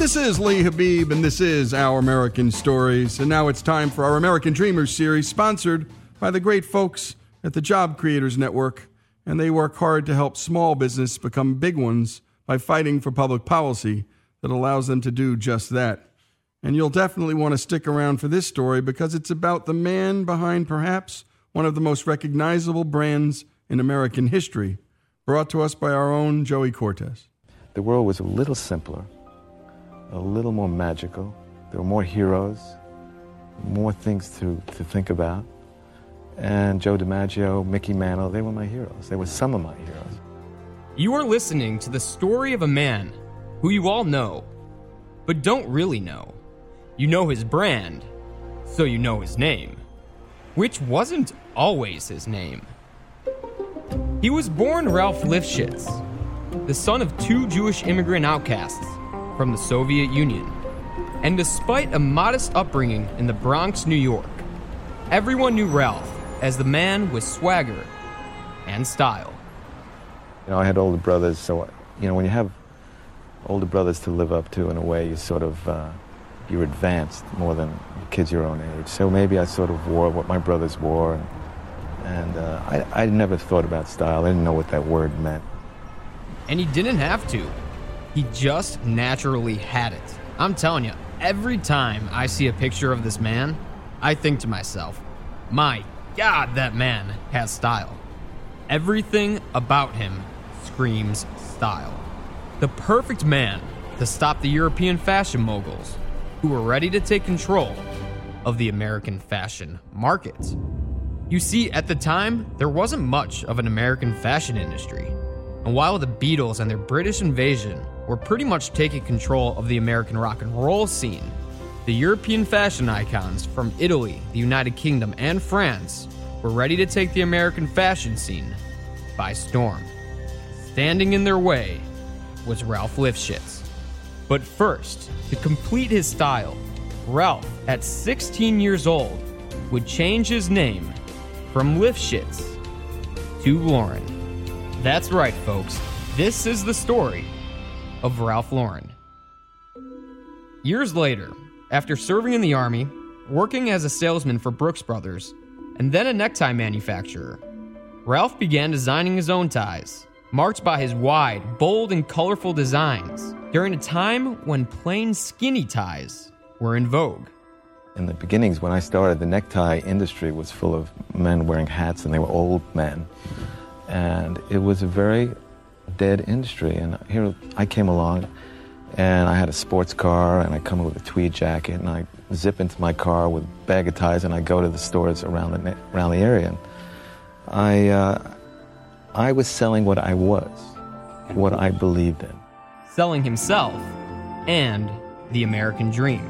This is Lee Habeeb, and this is Our American Stories. And now it's time for our American Dreamers series, sponsored by the great folks at the Job Creators Network. And they work hard to help small business become big ones by fighting for public policy that allows them to do just that. And you'll definitely want to stick around for this story because it's about the man behind perhaps one of the most recognizable brands in American history, brought to us by our own Joey Cortez. The world was a little simpler, a little more magical. There were more heroes, more things to, to think about. And Joe DiMaggio, Mickey Mantle, they were my heroes. They were some of my heroes. You are listening to the story of a man who you all know, but don't really know. You know his brand, so you know his name, which wasn't always his name. He was born Ralph Lifshitz, the son of two Jewish immigrant outcasts from the Soviet Union. And despite a modest upbringing in the Bronx, New York, everyone knew Ralph as the man with swagger and style. You know, I had older brothers, so, you know, when you have older brothers to live up to in a way, you sort of, uh, you're advanced more than kids your own age. So maybe I sort of wore what my brothers wore. And, and uh, I, I never thought about style. I didn't know what that word meant. And he didn't have to. He just naturally had it. I'm telling you, every time I see a picture of this man, I think to myself, my God, that man has style. Everything about him screams style. The perfect man to stop the European fashion moguls who were ready to take control of the American fashion market. You see, at the time, there wasn't much of an American fashion industry. And while the Beatles and their British invasion were pretty much taking control of the American rock and roll scene, the European fashion icons from Italy, the United Kingdom, and France were ready to take the American fashion scene by storm. Standing in their way was Ralph Lifshitz. But first, to complete his style, Ralph, at 16 years old, would change his name from Lifshitz to Lauren. That's right, folks. This is the story of Ralph Lauren. Years later, after serving in the Army, working as a salesman for Brooks Brothers, and then a necktie manufacturer, Ralph began designing his own ties, marked by his wide, bold, and colorful designs, during a time when plain skinny ties were in vogue. In the beginnings, when I started, the necktie industry was full of men wearing hats, and they were old men. And it was a very dead industry. And here I came along, and I had a sports car, and I come with a tweed jacket, and I zip into my car with a bag of ties, and I go to the stores around the around the area. And I uh, I was selling what I was, what I believed in. selling himself and the American dream.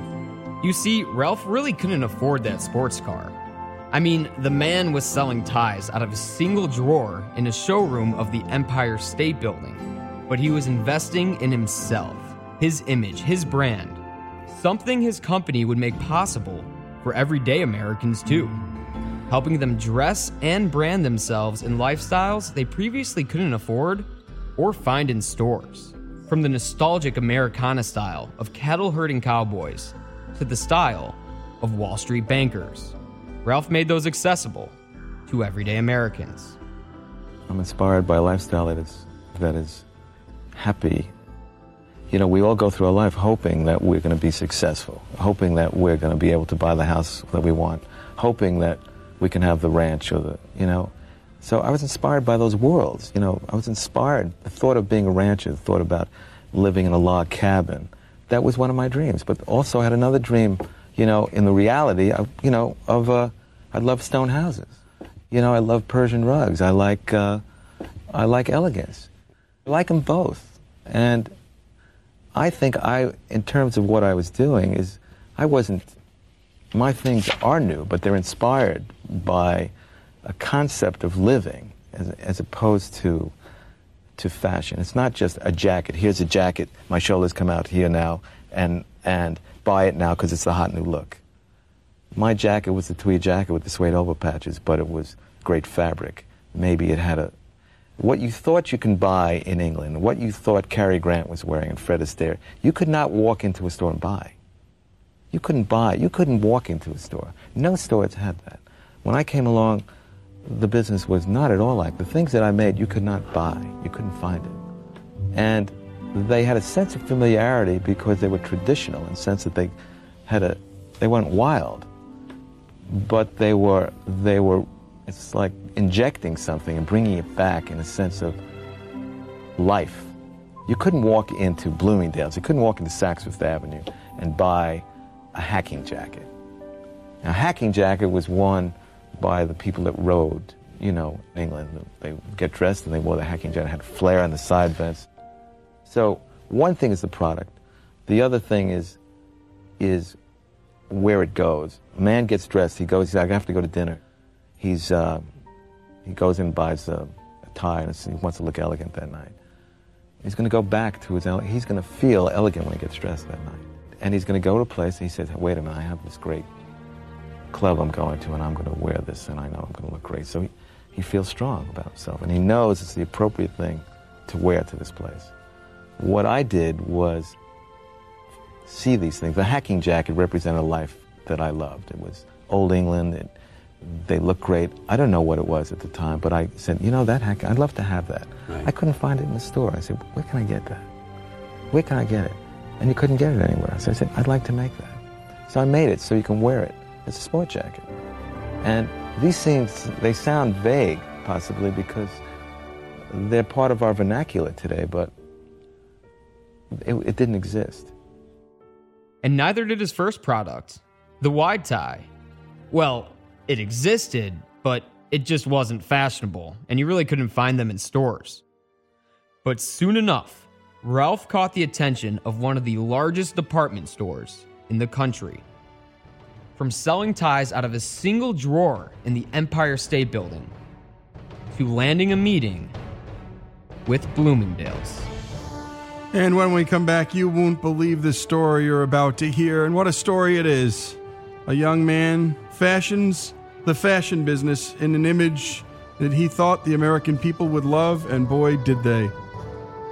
You see, Ralph really couldn't afford that sports car. I mean, the man was selling ties out of a single drawer in a showroom of the Empire State Building, but he was investing in himself, his image, his brand, something his company would make possible for everyday Americans too, helping them dress and brand themselves in lifestyles they previously couldn't afford or find in stores. From the nostalgic Americana style of cattle herding cowboys to the style of Wall Street bankers, Ralph made those accessible to everyday Americans. I'm inspired by a lifestyle that is that is happy. You know, we all go through our life hoping that we're going to be successful, hoping that we're going to be able to buy the house that we want, hoping that we can have the ranch or the, you know. So I was inspired by those worlds. You know, I was inspired. The thought of being a rancher, the thought about living in a log cabin, that was one of my dreams. But also I had another dream. You know, in the reality of, you know, of, uh, I love stone houses. You know, I love Persian rugs. I like, uh, I like elegance. I like them both. And I think I, in terms of what I was doing, is I wasn't, my things are new, but they're inspired by a concept of living as, as opposed to, to fashion. It's not just a jacket. Here's a jacket. My shoulders come out here now, and, and buy it now because it's the hot new look. My jacket was a tweed jacket with the suede elbow patches, but it was great fabric. Maybe it had a, what you thought you can buy in England, what you thought Cary Grant was wearing and Fred Astaire, you could not walk into a store and buy. You couldn't buy, you couldn't walk into a store. No stores had that. When I came along, the business was not at all like the things that I made you could not buy. You couldn't find it. And they had a sense of familiarity because they were traditional in the sense that they had a they weren't wild. But they were they were it's like injecting something and bringing it back in a sense of life. You couldn't walk into Bloomingdale's, you couldn't walk into Saks Fifth Avenue and buy a hacking jacket. Now, a hacking jacket was worn by the people that rode, you know, in England. They get dressed and they wore the hacking jacket, had flare on the side vents. So one thing is the product. The other thing is, is where it goes. A man gets dressed, he goes, he's like, I have to go to dinner. He's, uh, he goes and buys a, a tie and he wants to look elegant that night. He's going to go back to his, he's going to feel elegant when he gets dressed that night. And he's going to go to a place and he says, wait a minute, I have this great club I'm going to and I'm going to wear this and I know I'm going to look great. So he, he feels strong about himself and he knows it's the appropriate thing to wear to this place. What I did was see these things. The hacking jacket represented a life that I loved. It was old England. It, they looked great. I don't know what it was at the time, but I said, you know, that hack, I'd love to have that. Right. I couldn't find it in the store. I said, where can I get that? Where can I get it? And you couldn't get it anywhere. So I said, I'd like to make that. So I made it so you can wear it. It's a sport jacket. And these things, they sound vague, possibly, because they're part of our vernacular today, but it, it didn't exist. And neither did his first product, the wide tie. Well, it existed, but it just wasn't fashionable, and you really couldn't find them in stores. But soon enough, Ralph caught the attention of one of the largest department stores in the country. From selling ties out of a single drawer in the Empire State Building to landing a meeting with Bloomingdale's. And when we come back, you won't believe the story you're about to hear. And what a story it is. A young man fashions the fashion business in an image that he thought the American people would love, and boy, did they.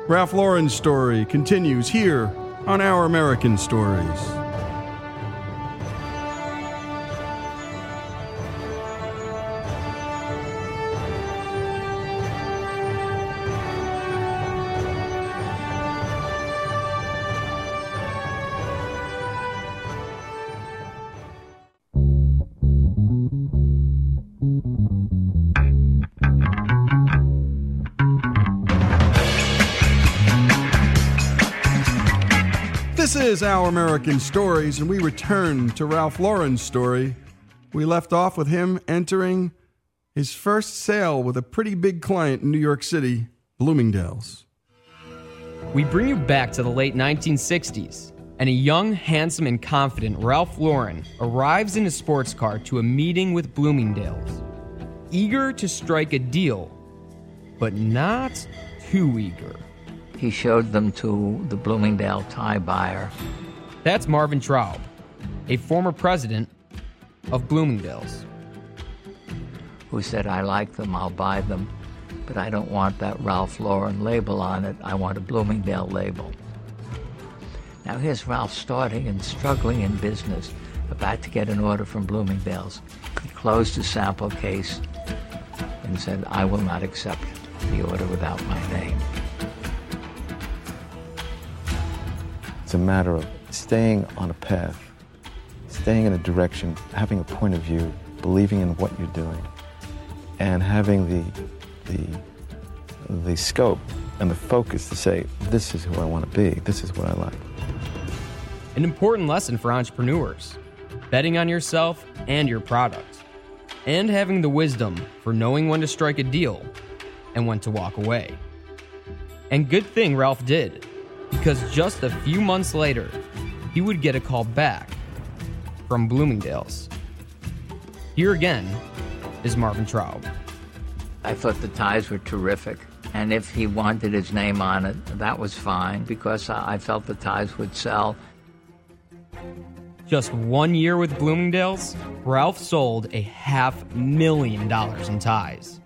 Ralph Lauren's story continues here on Our American Stories. Is Our American Stories, and we return to Ralph Lauren's story. We left off with him entering his first sale with a pretty big client in New York City, Bloomingdale's. We bring you back to the late 1960s, and a young, handsome, and confident Ralph Lauren arrives in a sports car to a meeting with Bloomingdale's, eager to strike a deal, but not too eager. He showed them to the Bloomingdale tie buyer. That's Marvin Traub, a former president of Bloomingdale's. who said, I like them, I'll buy them, but I don't want that Ralph Lauren label on it. I want a Bloomingdale label. Now here's Ralph starting and struggling in business, about to get an order from Bloomingdale's. He closed his sample case and said, I will not accept the order without my name. It's a matter of staying on a path, staying in a direction, having a point of view, believing in what you're doing, and having the, the, the scope and the focus to say, this is who I want to be, this is what I like. An important lesson for entrepreneurs. betting on yourself and your product, and having the wisdom for knowing when to strike a deal and when to walk away. And good thing Ralph did, because just a few months later, he would get a call back from Bloomingdale's. Here again is Marvin Traub. I thought the ties were terrific. And if he wanted his name on it, that was fine because I felt the ties would sell. Just one year with Bloomingdale's, Ralph sold a half million dollars in ties,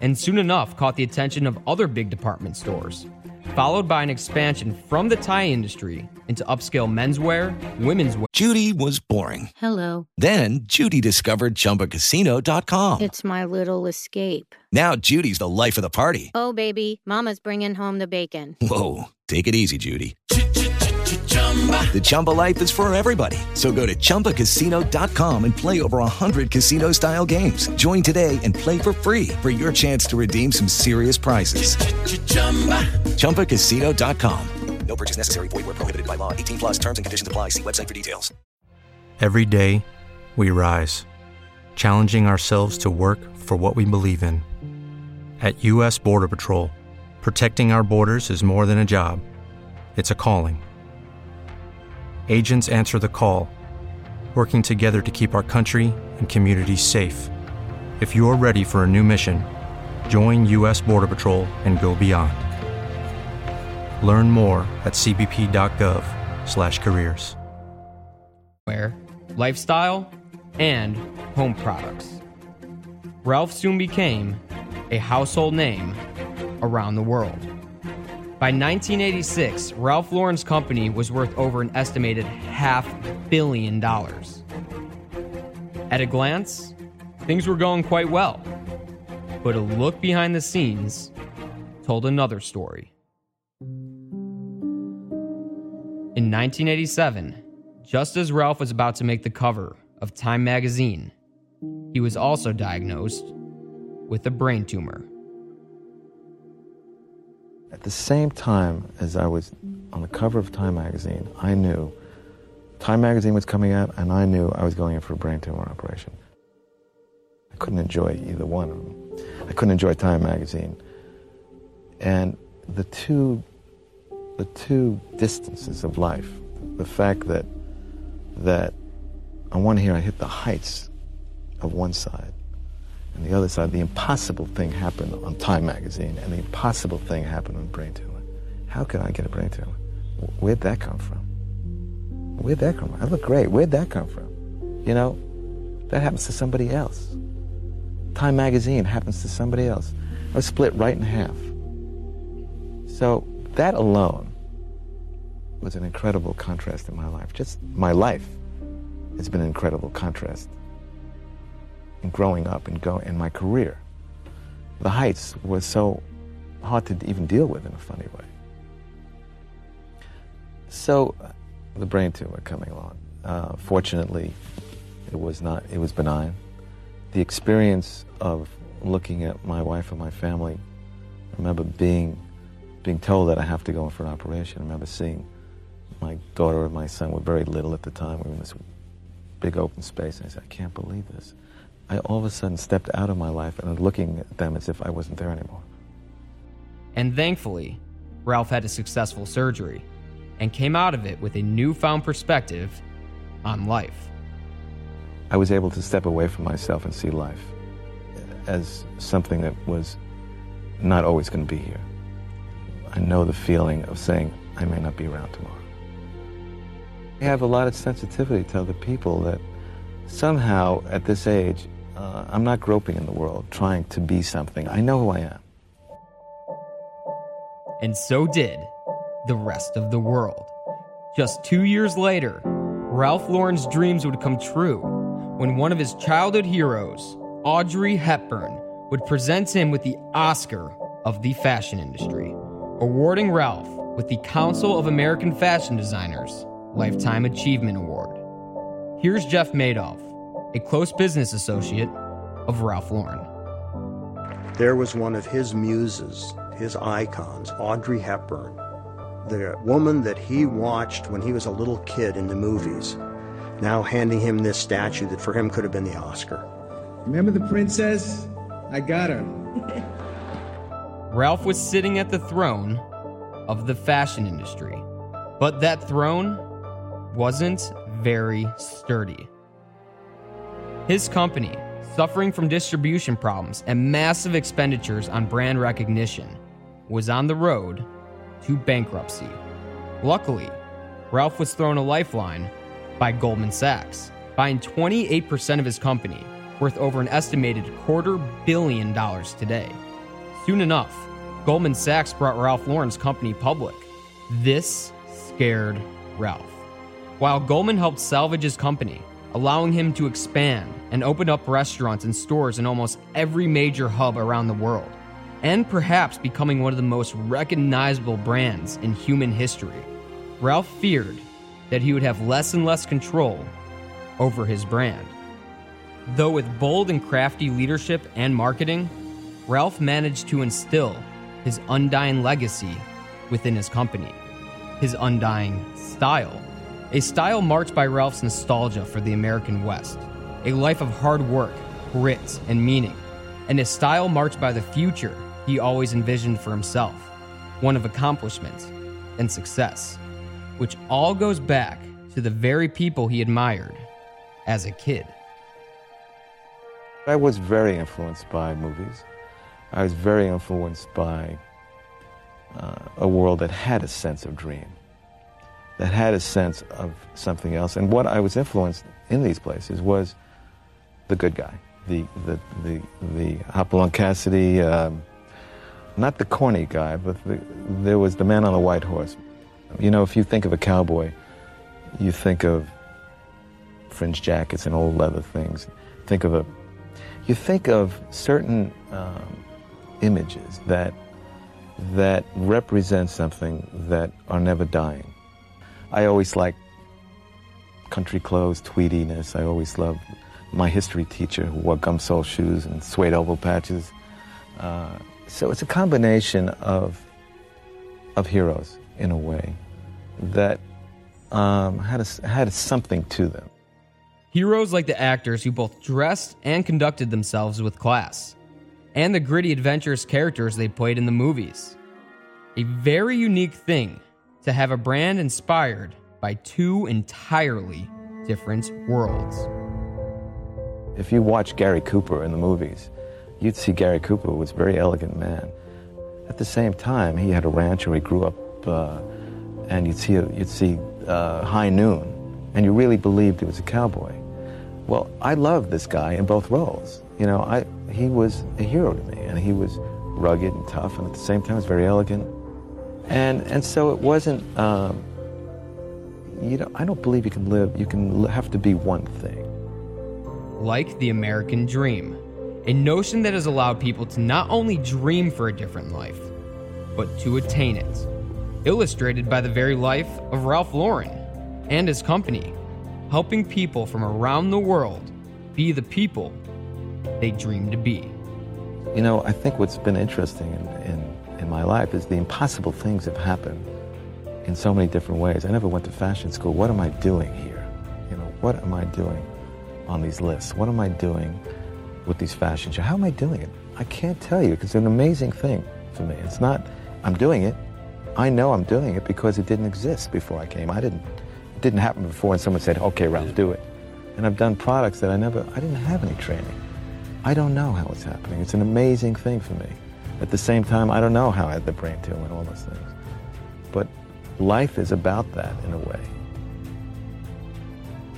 and soon enough caught the attention of other big department stores, followed by an expansion from the tie industry into upscale menswear, women's wear. Judy was boring. Hello. Then Judy discovered ChumbaCasino.com. It's my little escape. Now Judy's the life of the party. Oh, baby, Mama's bringing home the bacon. Whoa, take it easy, Judy. The Chumba life is for everybody. So go to ChumbaCasino.com and play over 100 casino style games. Join today and play for free for your chance to redeem some serious prizes. ChumbaCasino.com. No purchase necessary. Void where prohibited by law. 18 plus terms and conditions apply. See website for details. Every day, we rise, challenging ourselves to work for what we believe in. At U.S. Border Patrol, protecting our borders is more than a job, it's a calling. Agents answer the call, working together to keep our country and communities safe. If you're ready for a new mission, join U.S. Border Patrol and go beyond. Learn more at cbp.gov/careers. wear, lifestyle, and home products. Ralph soon became a household name around the world. By 1986, Ralph Lauren's company was worth over an estimated half billion dollars. At a glance, things were going quite well. But a look behind the scenes told another story. In 1987, just as Ralph was about to make the cover of Time magazine, he was also diagnosed with a brain tumor. At the same time as I was on the cover of Time magazine, I knew Time magazine was coming out, and I knew I was going in for a brain tumor operation. I couldn't enjoy either one of them. I couldn't enjoy Time magazine. And the two, the two distances of life, the fact that, that on one hand I hit the heights of one side, and the other side, the impossible thing happened on Time magazine, and the impossible thing happened on brain tumor. How could I get a brain tumor? Where'd that come from? Where'd that come from? I look great. Where'd that come from? You know, that happens to somebody else. Time magazine happens to somebody else. I was split right in half. So that alone was an incredible contrast in my life. Just my life has been an incredible contrast growing up and go in my career. The heights were so hard to even deal with in a funny way. So, the brain tumor coming along. Uh, fortunately, it was not. It was benign. The experience of looking at my wife and my family. I remember being being told that I have to go in for an operation. I remember seeing my daughter and my son were very little at the time. We were in this big open space, and I said, I can't believe this. I all of a sudden stepped out of my life and was looking at them as if I wasn't there anymore. And thankfully, Ralph had a successful surgery and came out of it with a newfound perspective on life. I was able to step away from myself and see life as something that was not always going to be here. I know the feeling of saying, I may not be around tomorrow. I have a lot of sensitivity to other people that somehow at this age, uh, I'm not groping in the world trying to be something. I know who I am. And so did the rest of the world. Just two years later, Ralph Lauren's dreams would come true when one of his childhood heroes, Audrey Hepburn, would present him with the Oscar of the fashion industry, awarding Ralph with the Council of American Fashion Designers Lifetime Achievement Award. Here's Jeff Madoff, a close business associate of Ralph Lauren. There was one of his muses, his icons, Audrey Hepburn, the woman that he watched when he was a little kid in the movies. now handing him this statue that for him could have been the Oscar. Remember the princess? I got her. Ralph was sitting at the throne of the fashion industry, but that throne wasn't very sturdy. His company, suffering from distribution problems and massive expenditures on brand recognition, was on the road to bankruptcy. Luckily, Ralph was thrown a lifeline by Goldman Sachs, buying 28% of his company, worth over an estimated quarter billion dollars today. Soon enough, Goldman Sachs brought Ralph Lauren's company public. This scared Ralph. While Goldman helped salvage his company, allowing him to expand and opened up restaurants and stores in almost every major hub around the world, and perhaps becoming one of the most recognizable brands in human history, Ralph feared that he would have less and less control over his brand. Though with bold and crafty leadership and marketing, Ralph managed to instill his undying legacy within his company, his undying style. A style marked by Ralph's nostalgia for the American West, a life of hard work, grit, and meaning, and a style marked by the future he always envisioned for himself, one of accomplishment and success, which all goes back to the very people he admired as a kid. I was very influenced by movies. I was very influenced by uh, a world that had a sense of dream, that had a sense of something else. And what I was influenced in these places was the good guy, the the the the Hopalong Cassidy, um, not the corny guy, but the, there was the man on the white horse. You know, if you think of a cowboy, you think of fringe jackets and old leather things. Think of a, you think of certain um, images that that represent something that are never dying. I always like country clothes, tweediness. I always loved my history teacher who wore gum sole shoes and suede elbow patches. Uh, so it's a combination of of heroes in a way that um, had a, had something to them. Heroes like the actors who both dressed and conducted themselves with class, and the gritty, adventurous characters they played in the movies. A very unique thing to have a brand inspired by two entirely different worlds. If you watch Gary Cooper in the movies, you'd see Gary Cooper was a very elegant man. At the same time, he had a ranch where he grew up, uh, and you'd see you'd see uh, High Noon, and you really believed he was a cowboy. Well, I loved this guy in both roles. You know, I he was a hero to me, and he was rugged and tough, and at the same time, was very elegant. And and so it wasn't. Um, you know, I don't believe you can live. You can have to be one thing. Like the American dream, a notion that has allowed people to not only dream for a different life, but to attain it. Illustrated by the very life of Ralph Lauren and his company, helping people from around the world be the people they dream to be. You know, I think what's been interesting in, in, in my life is the impossible things have happened in so many different ways. I never went to fashion school. What am I doing here? You know, what am I doing on these lists? What am I doing with these fashion shows? How am I doing it? I can't tell you because it's an amazing thing for me. It's not, I'm doing it. I know I'm doing it because it didn't exist before I came. I didn't, it didn't happen before and someone said, okay, Ralph, do it. And I've done products that I never, I didn't have any training. I don't know how it's happening. It's an amazing thing for me. At the same time, I don't know how I had the brain to and all those things. But life is about that in a way.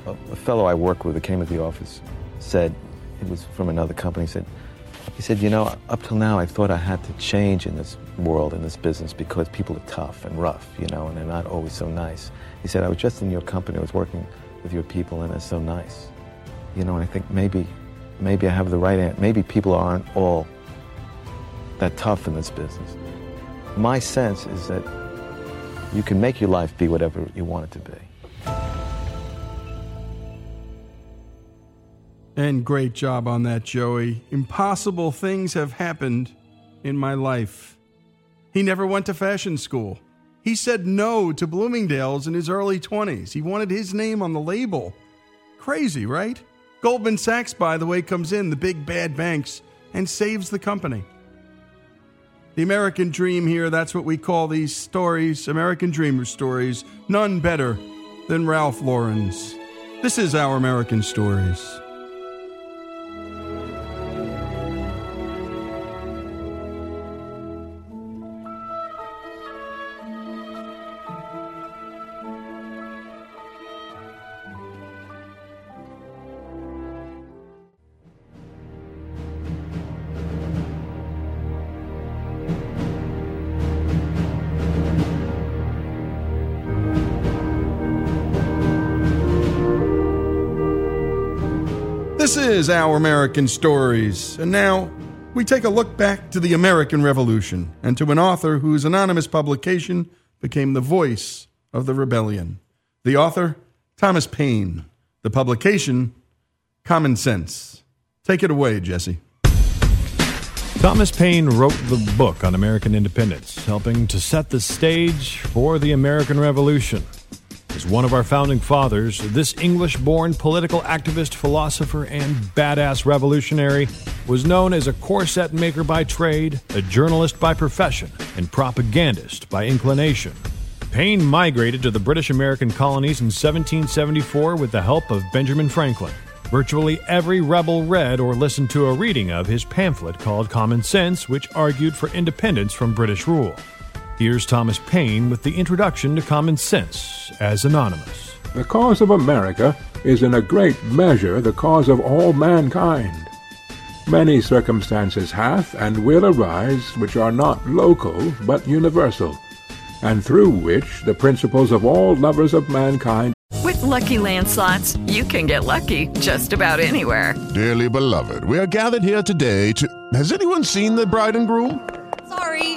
A, a fellow I work with that came at the office said, it was from another company, said, he said, you know, up till now I thought I had to change in this world, in this business, because people are tough and rough, you know, and they're not always so nice. He said, I was just in your company, I was working with your people, and they're so nice. You know, and I think maybe, maybe I have the right answer. Maybe people aren't all that tough in this business. My sense is that you can make your life be whatever you want it to be. And great job on that, Joey. Impossible things have happened in my life. He never went to fashion school. He said no to Bloomingdale's in his early 20s. He wanted his name on the label. Crazy, right? Goldman Sachs, by the way, comes in, the big bad banks, and saves the company. The American dream here, that's what we call these stories, American dreamer stories. None better than Ralph Lauren's. This is Our American Stories. Is Our American Stories, and now we take a look back to the American Revolution and to an author whose anonymous publication became the voice of the rebellion. The author, Thomas Paine. The publication, Common Sense. Take it away, Jesse. Thomas Paine wrote the book on American independence, helping to set the stage for the American Revolution. As one of our founding fathers, this English born political activist, philosopher, and badass revolutionary was known as a corset maker by trade, a journalist by profession, and propagandist by inclination. Paine migrated to the British American colonies in 1774 with the help of Benjamin Franklin. Virtually every rebel read or listened to a reading of his pamphlet called Common Sense, which argued for independence from British rule. Here's Thomas Paine with the introduction to Common Sense as anonymous. The cause of America is in a great measure the cause of all mankind. Many circumstances have and will arise which are not local but universal, and through which the principles of all lovers of mankind With Lucky Land slots, you can get lucky just about anywhere. Dearly beloved, we are gathered here today to. Has anyone seen the bride and groom? Sorry,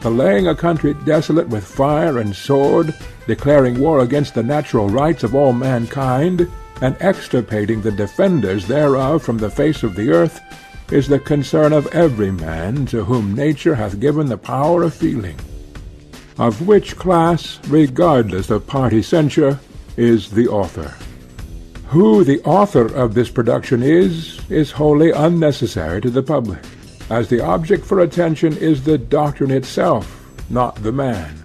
The laying a country desolate with fire and sword, declaring war against the natural rights of all mankind, and extirpating the defenders thereof from the face of the earth, is the concern of every man to whom nature hath given the power of feeling. Of which class, regardless of party censure, is the author. Who the author of this production is, is wholly unnecessary to the public, as the object for attention is the doctrine itself, not the man.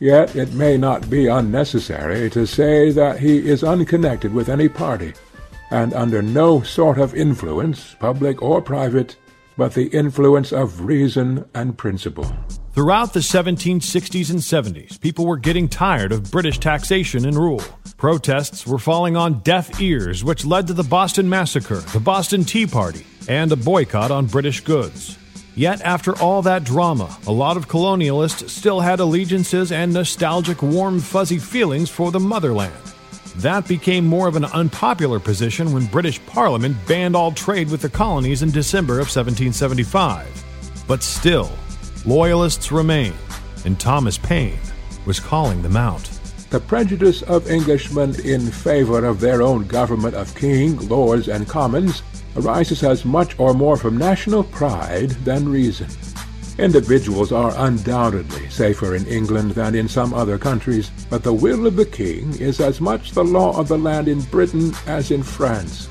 Yet it may not be unnecessary to say that he is unconnected with any party, and under no sort of influence, public or private, but the influence of reason and principle. Throughout the 1760s and 70s, people were getting tired of British taxation and rule. Protests were falling on deaf ears, which led to the Boston Massacre, the Boston Tea Party, and a boycott on British goods. Yet, after all that drama, a lot of colonialists still had allegiances and nostalgic, warm, fuzzy feelings for the motherland. That became more of an unpopular position when British Parliament banned all trade with the colonies in December of 1775. But still, loyalists remained, and Thomas Paine was calling them out. The prejudice of Englishmen in favor of their own government of king, lords, and commons arises as much or more from national pride than reason. Individuals are undoubtedly safer in England than in some other countries, but the will of the king is as much the law of the land in Britain as in France,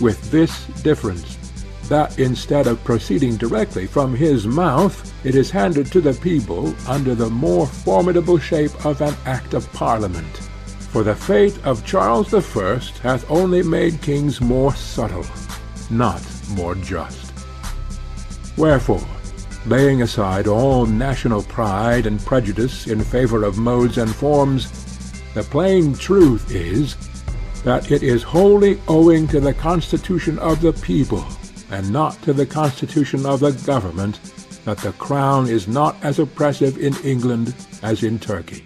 with this difference, that instead of proceeding directly from his mouth, it is handed to the people under the more formidable shape of an act of parliament. For the fate of Charles the First hath only made kings more subtle, not more just. Wherefore, laying aside all national pride and prejudice in favor of modes and forms, the plain truth is, that it is wholly owing to the constitution of the people, and not to the constitution of the government, that the crown is not as oppressive in England as in Turkey.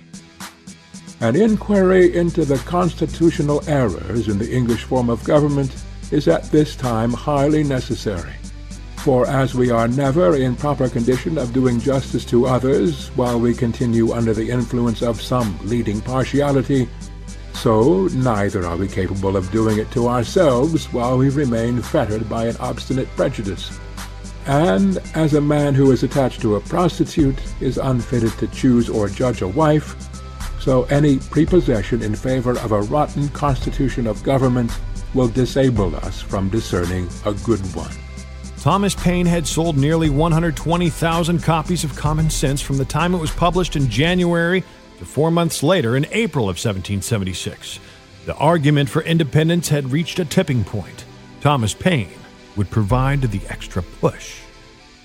An inquiry into the constitutional errors in the English form of government is at this time highly necessary, For as we are never in proper condition of doing justice to others while we continue under the influence of some leading partiality, so neither are we capable of doing it to ourselves while we remain fettered by an obstinate prejudice. And as a man who is attached to a prostitute is unfitted to choose or judge a wife, so any prepossession in favor of a rotten constitution of government will disable us from discerning a good one. Thomas Paine had sold nearly 120,000 copies of Common Sense from the time it was published in January to four months later in April of 1776. The argument for independence had reached a tipping point. Thomas Paine would provide the extra push.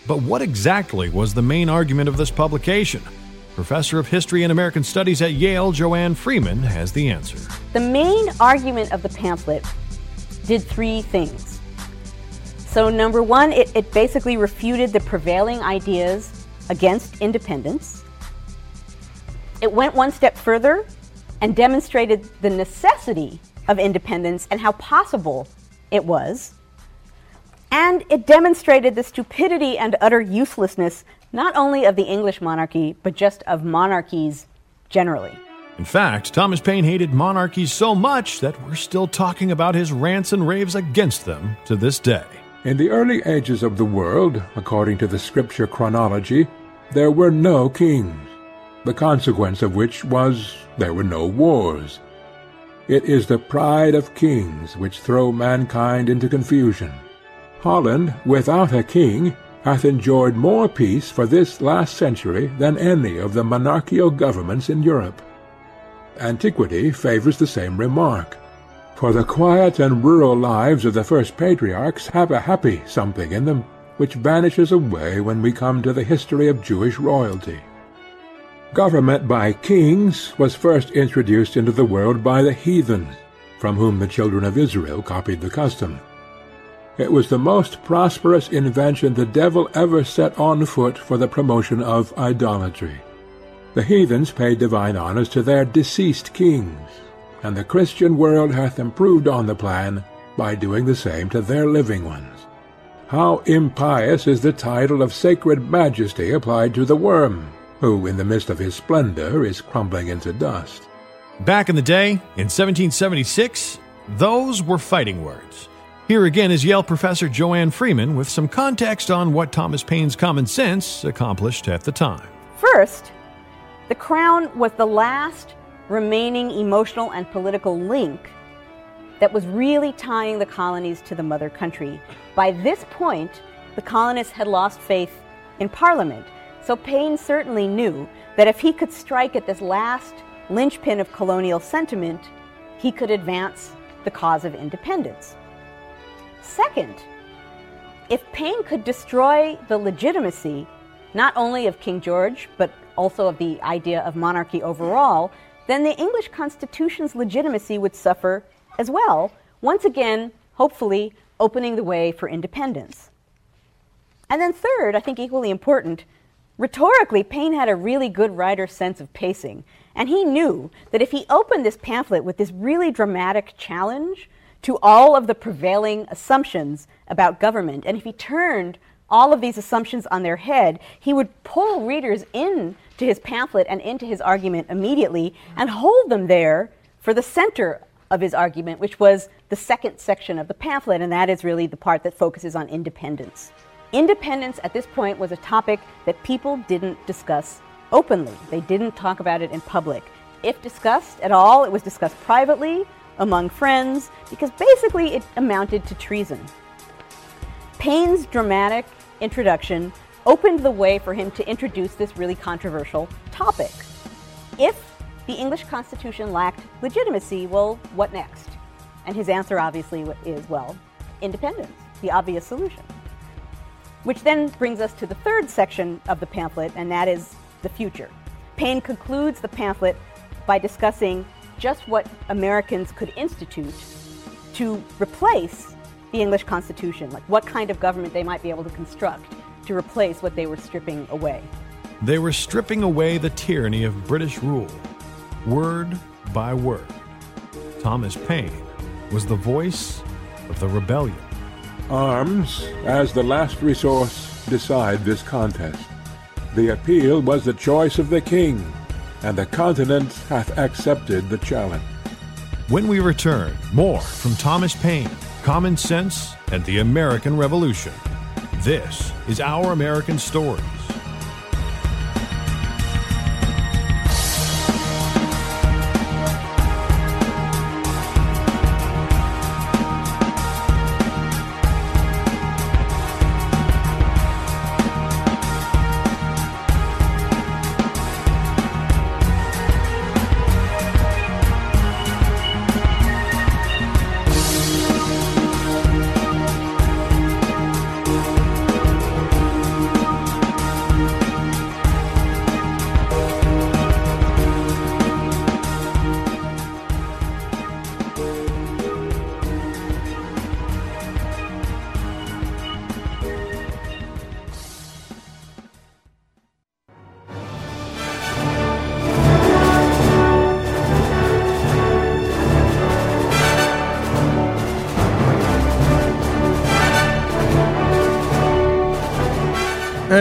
But what exactly was the main argument of this publication? Professor of History and American Studies at Yale, Joanne Freeman, has the answer. The main argument of the pamphlet did three things. So, number one, it, it basically refuted the prevailing ideas against independence. It went one step further and demonstrated the necessity of independence and how possible it was. And it demonstrated the stupidity and utter uselessness not only of the English monarchy, but just of monarchies generally. In fact, Thomas Paine hated monarchies so much that we're still talking about his rants and raves against them to this day. In the early ages of the world, according to the scripture chronology, there were no kings, the consequence of which was there were no wars. It is the pride of kings which throw mankind into confusion. Holland, without a king, hath enjoyed more peace for this last century than any of the monarchical governments in Europe. Antiquity favours the same remark. For the quiet and rural lives of the first patriarchs have a happy something in them, which vanishes away when we come to the history of Jewish royalty. Government by kings was first introduced into the world by the heathens, from whom the children of Israel copied the custom. It was the most prosperous invention the devil ever set on foot for the promotion of idolatry. The heathens paid divine honors to their deceased kings, and the Christian world hath improved on the plan by doing the same to their living ones. How impious is the title of sacred majesty applied to the worm, who in the midst of his splendor is crumbling into dust. Back in the day, in 1776, those were fighting words. Here again is Yale professor Joanne Freeman with some context on what Thomas Paine's common sense accomplished at the time. First, the crown was the last remaining emotional and political link that was really tying the colonies to the mother country. By this point, the colonists had lost faith in Parliament. So Paine certainly knew that if he could strike at this last linchpin of colonial sentiment, he could advance the cause of independence. Second, if Paine could destroy the legitimacy not only of King George, but also of the idea of monarchy overall, then the English Constitution's legitimacy would suffer as well, once again, hopefully, opening the way for independence. And then, third, I think equally important, rhetorically, Paine had a really good writer's sense of pacing. And he knew that if he opened this pamphlet with this really dramatic challenge to all of the prevailing assumptions about government, and if he turned all of these assumptions on their head, he would pull readers in to his pamphlet and into his argument immediately and hold them there for the center of his argument, which was the second section of the pamphlet, and that is really the part that focuses on independence. Independence at this point was a topic that people didn't discuss openly. They didn't talk about it in public. If discussed at all, it was discussed privately among friends because basically it amounted to treason. Paine's dramatic introduction opened the way for him to introduce this really controversial topic. If the English Constitution lacked legitimacy, well, what next? And his answer obviously is, well, independence, the obvious solution. Which then brings us to the third section of the pamphlet, and that is the future. Paine concludes the pamphlet by discussing just what Americans could institute to replace the English Constitution, like what kind of government they might be able to construct to replace what they were stripping away. They were stripping away the tyranny of British rule, word by word. Thomas Paine was the voice of the rebellion. Arms, as the last resource, decide this contest. The appeal was the choice of the king, and the continent hath accepted the challenge. When we return, more from Thomas Paine, Common Sense, and the American Revolution. This is Our American Stories.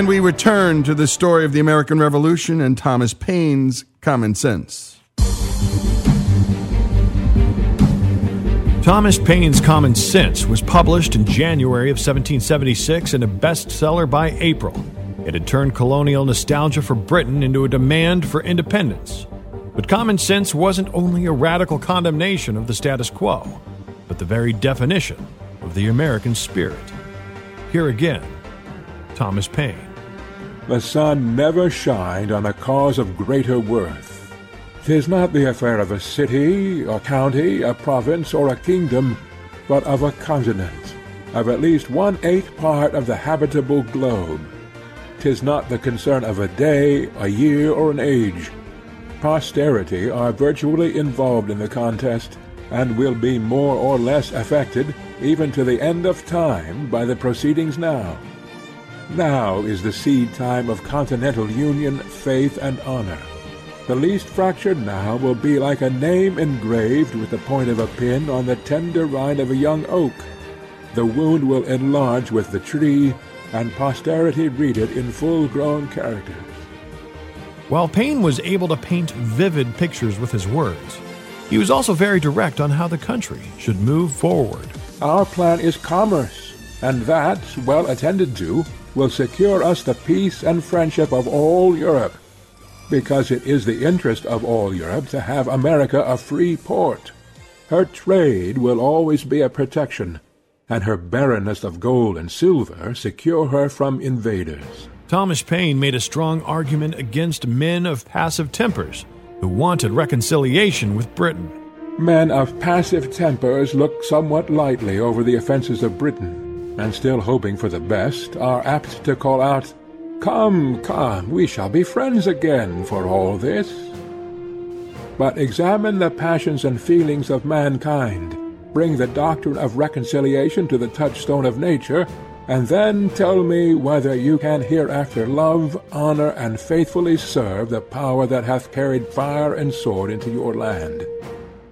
And we return to the story of the American Revolution and Thomas Paine's Common Sense. Thomas Paine's Common Sense was published in January of 1776 and a bestseller by April. It had turned colonial nostalgia for Britain into a demand for independence. But Common Sense wasn't only a radical condemnation of the status quo, but the very definition of the American spirit. Here again, Thomas Paine. The sun never shined on a cause of greater worth. 'Tis not the affair of a city, a county, a province, or a kingdom, but of a continent, of at least one eighth part of the habitable globe. 'Tis not the concern of a day, a year, or an age. Posterity are virtually involved in the contest, and will be more or less affected, even to the end of time, by the proceedings now. Now is the seed time of continental union, faith, and honor. The least fracture now will be like a name engraved with the point of a pin on the tender rind of a young oak. The wound will enlarge with the tree, and posterity read it in full grown characters. While Paine was able to paint vivid pictures with his words, he was also very direct on how the country should move forward. Our plan is commerce, and that, well attended to, will secure us the peace and friendship of all Europe, because it is the interest of all Europe to have America a free port. Her trade will always be a protection, and her barrenness of gold and silver secure her from invaders. Thomas Paine made a strong argument against men of passive tempers who wanted reconciliation with Britain. Men of passive tempers look somewhat lightly over the offences of Britain, and still hoping for the best, are apt to call out, Come, come, we shall be friends again for all this. But examine the passions and feelings of mankind, bring the doctrine of reconciliation to the touchstone of nature, and then tell me whether you can hereafter love, honor, and faithfully serve the power that hath carried fire and sword into your land.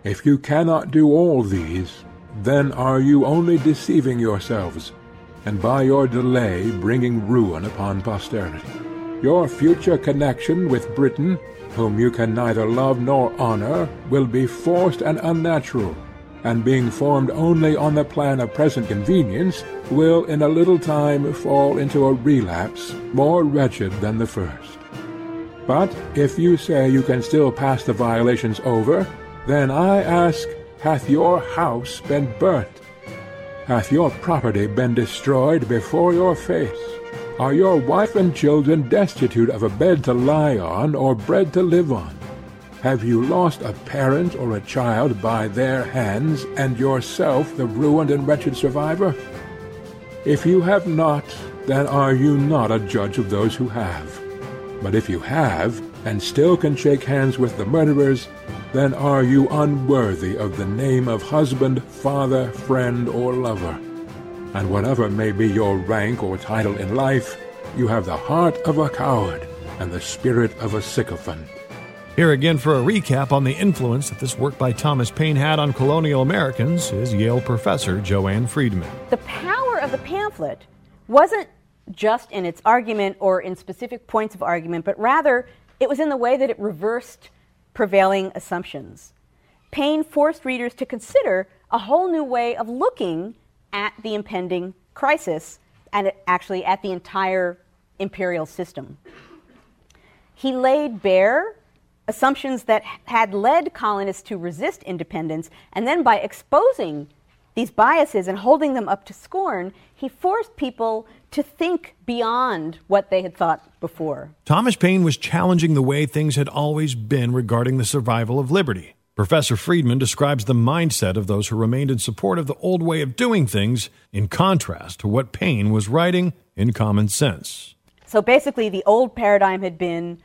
If you cannot do all these, then are you only deceiving yourselves, and by your delay bringing ruin upon posterity. Your future connection with Britain, whom you can neither love nor honor, will be forced and unnatural, and being formed only on the plan of present convenience, will in a little time fall into a relapse more wretched than the first. But if you say you can still pass the violations over, then I ask, hath your house been burnt? Hath your property been destroyed before your face? Are your wife and children destitute of a bed to lie on, or bread to live on? Have you lost a parent or a child by their hands, and yourself the ruined and wretched survivor? If you have not, then are you not a judge of those who have? But if you have, and still can shake hands with the murderers, then are you unworthy of the name of husband, father, friend, or lover. And whatever may be your rank or title in life, you have the heart of a coward and the spirit of a sycophant. Here again for a recap on the influence that this work by Thomas Paine had on colonial Americans is Yale professor Joanne Freeman. The power of the pamphlet wasn't just in its argument or in specific points of argument, but rather it was in the way that it reversed prevailing assumptions. Paine forced readers to consider a whole new way of looking at the impending crisis and actually at the entire imperial system. He laid bare assumptions that had led colonists to resist independence, and then by exposing these biases and holding them up to scorn, he forced people to think beyond what they had thought before. Thomas Paine was challenging the way things had always been regarding the survival of liberty. Professor Freeman describes the mindset of those who remained in support of the old way of doing things in contrast to what Paine was writing in Common Sense. So basically, the old paradigm had been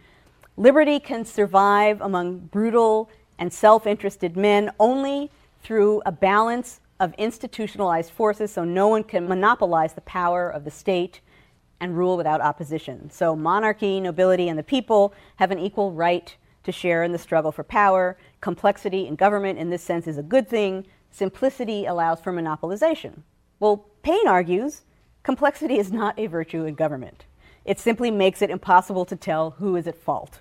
liberty can survive among brutal and self interested men only through a balance of institutionalized forces, so no one can monopolize the power of the state and rule without opposition. So monarchy, nobility, and the people have an equal right to share in the struggle for power. Complexity in government, in this sense, is a good thing. Simplicity allows for monopolization. Well, Paine argues complexity is not a virtue in government. It simply makes it impossible to tell who is at fault.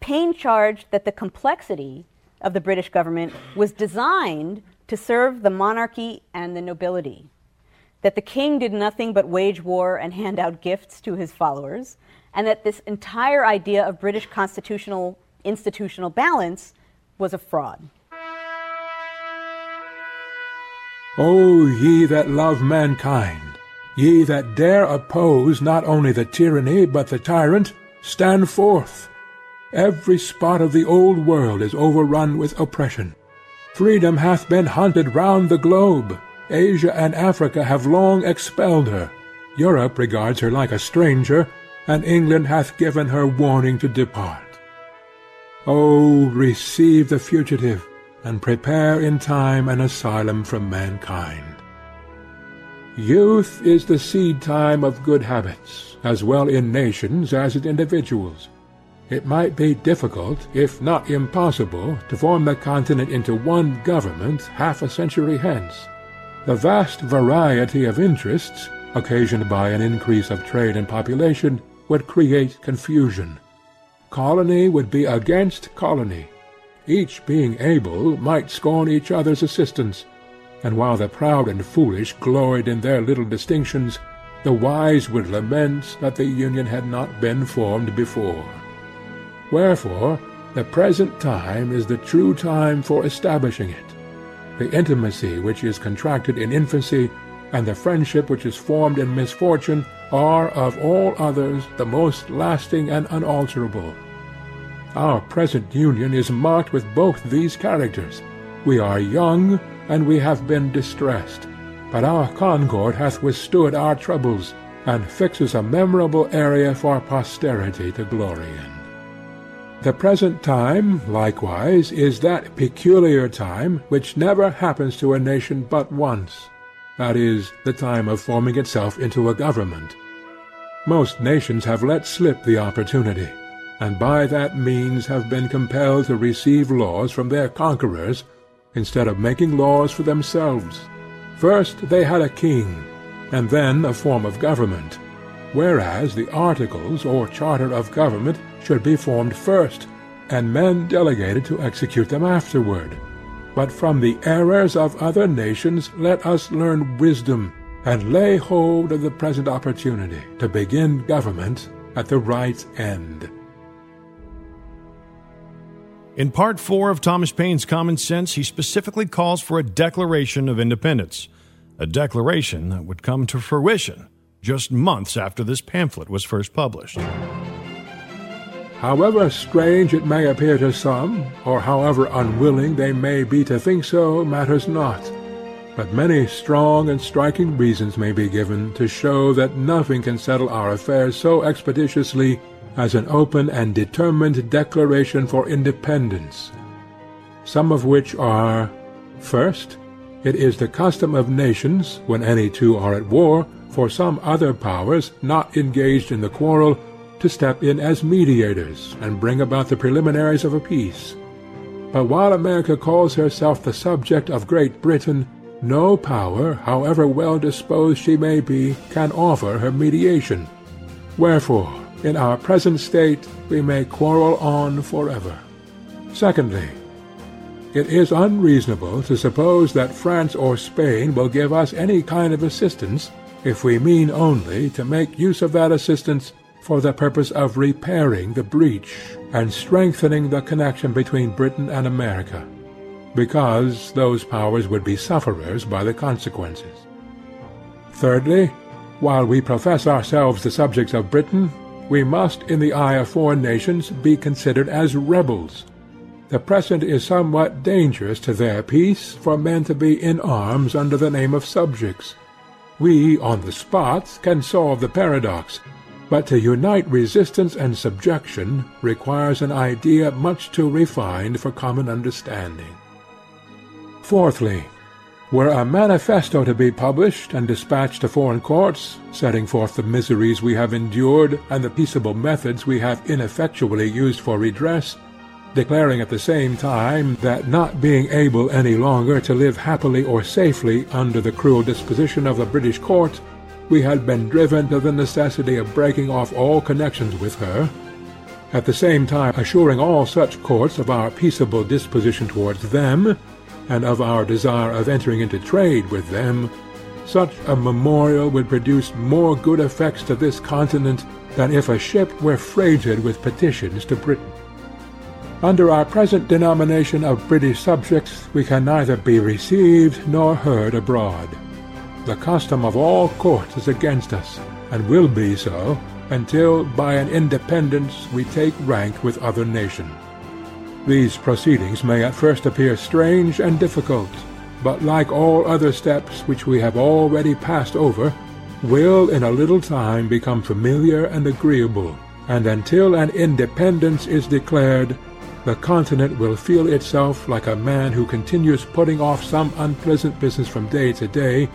Paine charged that the complexity of the British government was designed to serve the monarchy and the nobility, that the king did nothing but wage war and hand out gifts to his followers, and that this entire idea of British constitutional institutional balance was a fraud. O ye that love mankind, ye that dare oppose not only the tyranny but the tyrant, stand forth. Every spot of the old world is overrun with oppression. Freedom hath been hunted round the globe. Asia and Africa have long expelled her. Europe regards her like a stranger, and England hath given her warning to depart. O receive the fugitive, and prepare in time an asylum from mankind. Youth is the seed time of good habits, as well in nations as in individuals. It might be difficult, if not impossible, to form the continent into one government half a century hence. The vast variety of interests, occasioned by an increase of trade and population, would create confusion. Colony would be against colony. Each being able might scorn each other's assistance, and while the proud and foolish gloried in their little distinctions, the wise would lament that the union had not been formed before. Wherefore, the present time is the true time for establishing it. The intimacy which is contracted in infancy, and the friendship which is formed in misfortune, are of all others the most lasting and unalterable. Our present union is marked with both these characters. We are young, and we have been distressed, but our concord hath withstood our troubles, and fixes a memorable area for posterity to glory in. The present time, likewise, is that peculiar time which never happens to a nation but once, that is, the time of forming itself into a government. Most nations have let slip the opportunity, and by that means have been compelled to receive laws from their conquerors, instead of making laws for themselves. First they had a king, and then a form of government, whereas the articles or charter of government should be formed first, and men delegated to execute them afterward. But from the errors of other nations let us learn wisdom, and lay hold of the present opportunity to begin government at the right end. In Part 4 of Thomas Paine's Common Sense, he specifically calls for a Declaration of Independence, a declaration that would come to fruition just months after this pamphlet was first published. However strange it may appear to some, or however unwilling they may be to think so, matters not. But many strong and striking reasons may be given to show that nothing can settle our affairs so expeditiously as an open and determined declaration for independence. Some of which are, first, it is the custom of nations, when any two are at war, for some other powers, not engaged in the quarrel, to step in as mediators and bring about the preliminaries of a peace. But while America calls herself the subject of Great Britain, No power, however well disposed she may be, can offer her mediation. Wherefore, in our present state, we may quarrel on forever. Secondly, it is unreasonable to suppose that France or Spain will give us any kind of assistance, if we mean only to make use of that assistance for the purpose of repairing the breach and strengthening the connection between Britain and America, because those powers would be sufferers by the consequences. Thirdly, while we profess ourselves the subjects of Britain, we must, in the eye of foreign nations, be considered as rebels. The present is somewhat dangerous to their peace for men to be in arms under the name of subjects. We, on the spot, can solve the paradox, but to unite resistance and subjection requires an idea much too refined for common understanding. Fourthly, were a manifesto to be published and dispatched to foreign courts, setting forth the miseries we have endured and the peaceable methods we have ineffectually used for redress, declaring at the same time that not being able any longer to live happily or safely under the cruel disposition of the British court, we had been driven to the necessity of breaking off all connections with her, at the same time assuring all such courts of our peaceable disposition towards them, and of our desire of entering into trade with them, such a memorial would produce more good effects to this continent than if a ship were freighted with petitions to Britain. Under our present denomination of British subjects we can neither be received nor heard abroad. The custom of all courts is against us, and will be so, until by an independence we take rank with other nations. These proceedings may at first appear strange and difficult, but like all other steps which we have already passed over, will in a little time become familiar and agreeable, and until an independence is declared, the continent will feel itself like a man who continues putting off some unpleasant business from day to day,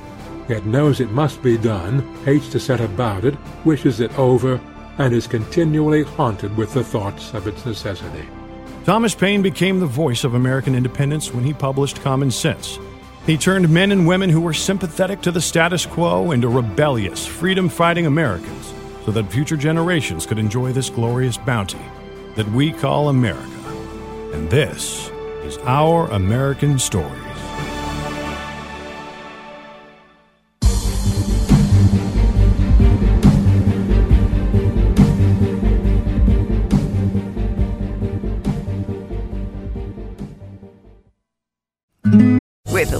yet knows it must be done, hates to set about it, wishes it over, and is continually haunted with the thoughts of its necessity. Thomas Paine became the voice of American independence when he published Common Sense. He turned men and women who were sympathetic to the status quo into rebellious, freedom fighting Americans so that future generations could enjoy this glorious bounty that we call America. And this is our American story.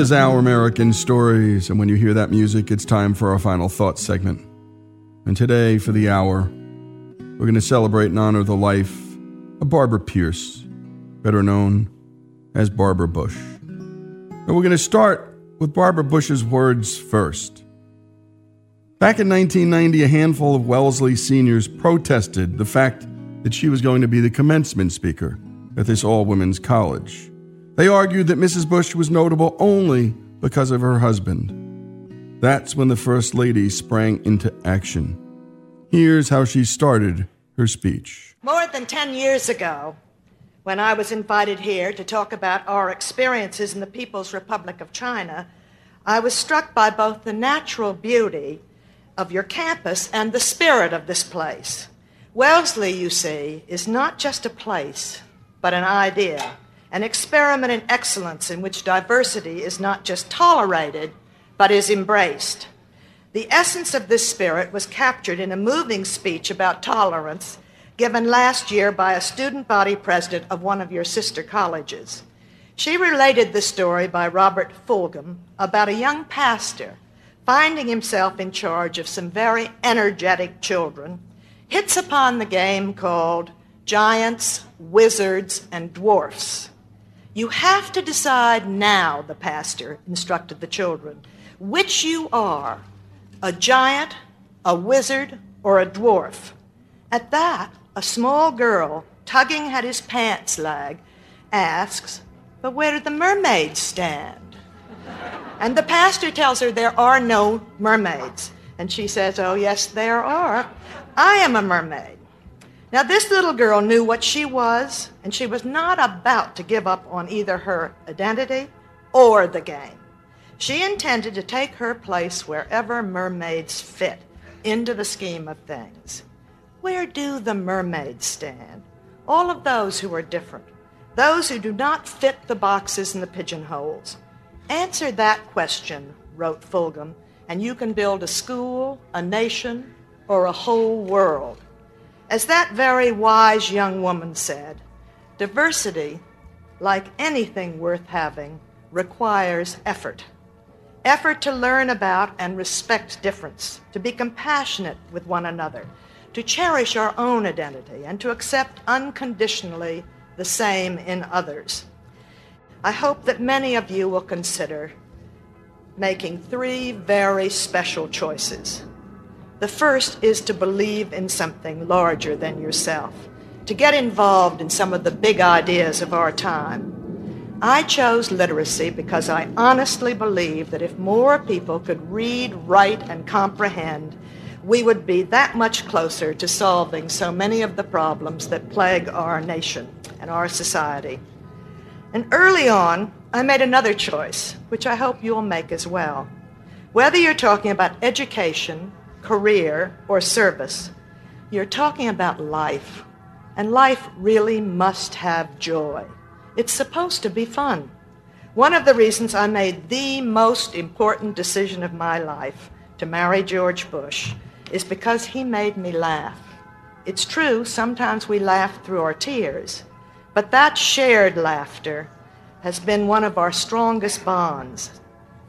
Is Our American Stories, and when you hear that music, it's time for our final thoughts segment. And today, for the hour, we're going to celebrate and honor the life of Barbara Pierce, better known as Barbara Bush. And we're going to start with Barbara Bush's words first. Back in 1990, a handful of Wellesley seniors protested the fact that she was going to be the commencement speaker at this all women's college. They argued that Mrs. Bush was notable only because of her husband. That's when the First Lady sprang into action. Here's how she started her speech. More than 10 years ago, when I was invited here to talk about our experiences in the People's Republic of China, I was struck by both the natural beauty of your campus and the spirit of this place. Wellesley, you see, is not just a place, but an idea, an experiment in excellence in which diversity is not just tolerated, but is embraced. The essence of this spirit was captured in a moving speech about tolerance given last year by a student body president of one of your sister colleges. She related the story by Robert Fulghum about a young pastor finding himself in charge of some very energetic children, hits upon the game called Giants, Wizards, and Dwarfs. You have to decide now, the pastor instructed the children, which you are a giant, a wizard, or a dwarf. At that, a small girl, tugging at his pants leg, asks, But where do the mermaids stand? And the pastor tells her there are no mermaids. And she says, Oh, yes, there are. I am a mermaid. Now, this little girl knew what she was, and she was not about to give up on either her identity or the game. She intended to take her place wherever mermaids fit into the scheme of things. Where do the mermaids stand? All of those who are different, those who do not fit the boxes and the pigeonholes. Answer that question, wrote Fulghum, and you can build a school, a nation, or a whole world. As that very wise young woman said, diversity, like anything worth having, requires effort. Effort to learn about and respect difference, to be compassionate with one another, to cherish our own identity, and to accept unconditionally the same in others. I hope that many of you will consider making three very special choices. The first is to believe in something larger than yourself, to get involved in some of the big ideas of our time. I chose literacy because I honestly believe that if more people could read, write, and comprehend, we would be that much closer to solving so many of the problems that plague our nation and our society. And early on, I made another choice, which I hope you'll make as well. Whether you're talking about education, career, or service, you're talking about life. And life really must have joy. It's supposed to be fun. One of the reasons I made the most important decision of my life to marry George Bush is because he made me laugh. It's true, sometimes we laugh through our tears, but that shared laughter has been one of our strongest bonds.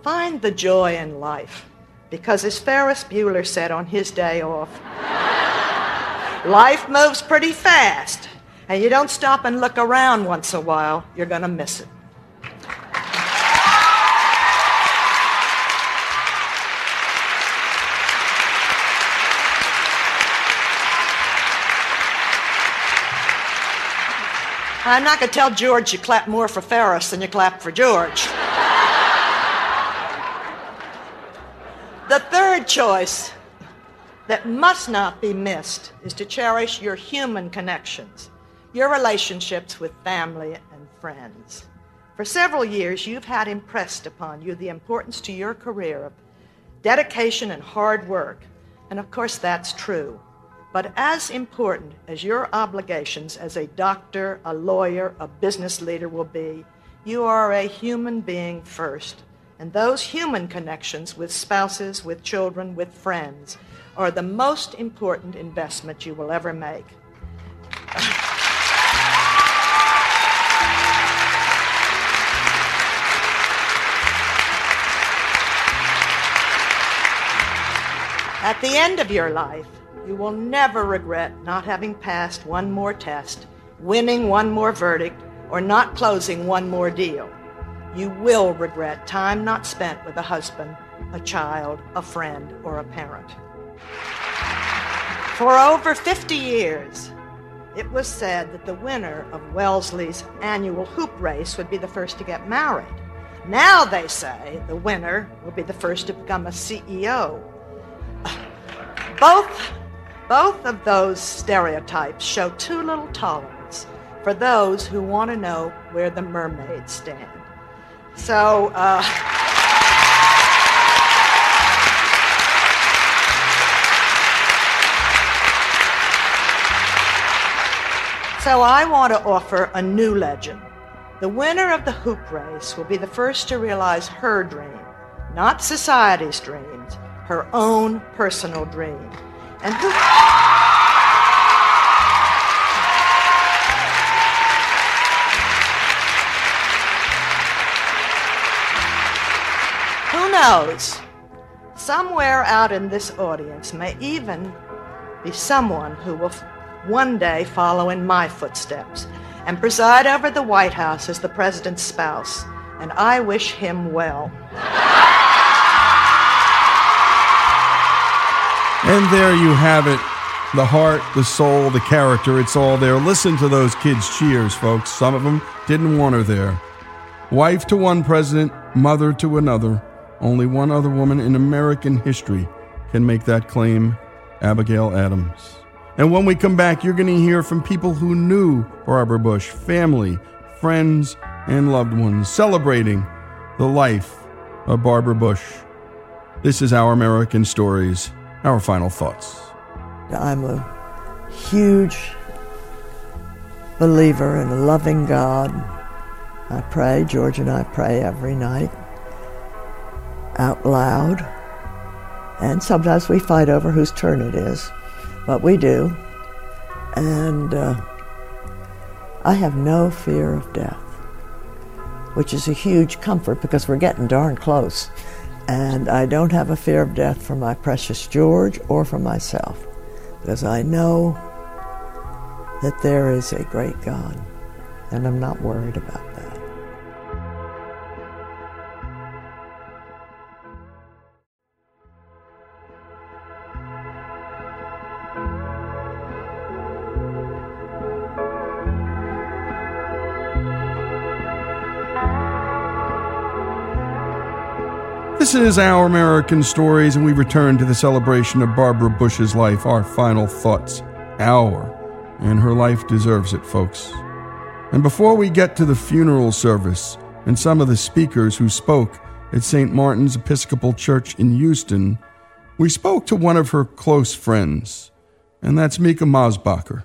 Find the joy in life, because as Ferris Bueller said on his day off, life moves pretty fast, and you don't stop and look around once a while, you're going to miss it. I'm not going to tell George you clap more for Ferris than you clap for George. The third choice that must not be missed is to cherish your human connections, your relationships with family and friends. For several years, you've had impressed upon you the importance to your career of dedication and hard work. And of course, that's true. But as important as your obligations as a doctor, a lawyer, a business leader will be, you are a human being first. And those human connections with spouses, with children, with friends are the most important investment you will ever make. At the end of your life, you will never regret not having passed one more test, winning one more verdict, or not closing one more deal. You will regret time not spent with a husband, a child, a friend, or a parent. For over 50 years, it was said that the winner of Wellesley's annual hoop race would be the first to get married. Now they say the winner will be the first to become a CEO. Both both of those stereotypes show too little tolerance for those who want to know where the mermaids stand. So, uh, so I want to offer a new legend. The winner of the hoop race will be the first to realize her dream, not society's dreams, her own personal dream. And who. Knows? Somewhere out in this audience may even be someone who will one day follow in my footsteps and preside over the White House as the president's spouse. And I wish him well. And there you have it. The heart, the soul, the character, it's all there. Listen to those kids' cheers, folks. Some of them didn't want her there. Wife to one president, mother to another. Only one other woman in American history can make that claim Abigail Adams. And when we come back, you're going to hear from people who knew Barbara Bush, family, friends, and loved ones, celebrating the life of Barbara Bush. This is Our American Stories, our final thoughts. I'm a huge believer in a loving God. I pray, George and I pray every night out loud. And sometimes we fight over whose turn it is, but we do. And uh, I have no fear of death, which is a huge comfort because we're getting darn close. And I don't have a fear of death for my precious George or for myself because I know that there is a great God, and I'm not worried about that. This is Our American Stories, and we return to the celebration of Barbara Bush's life, our final thoughts. Our. And her life deserves it, folks. And before we get to the funeral service and some of the speakers who spoke at St. Martin's Episcopal Church in Houston, we spoke to one of her close friends, and that's Mica Mosbacher.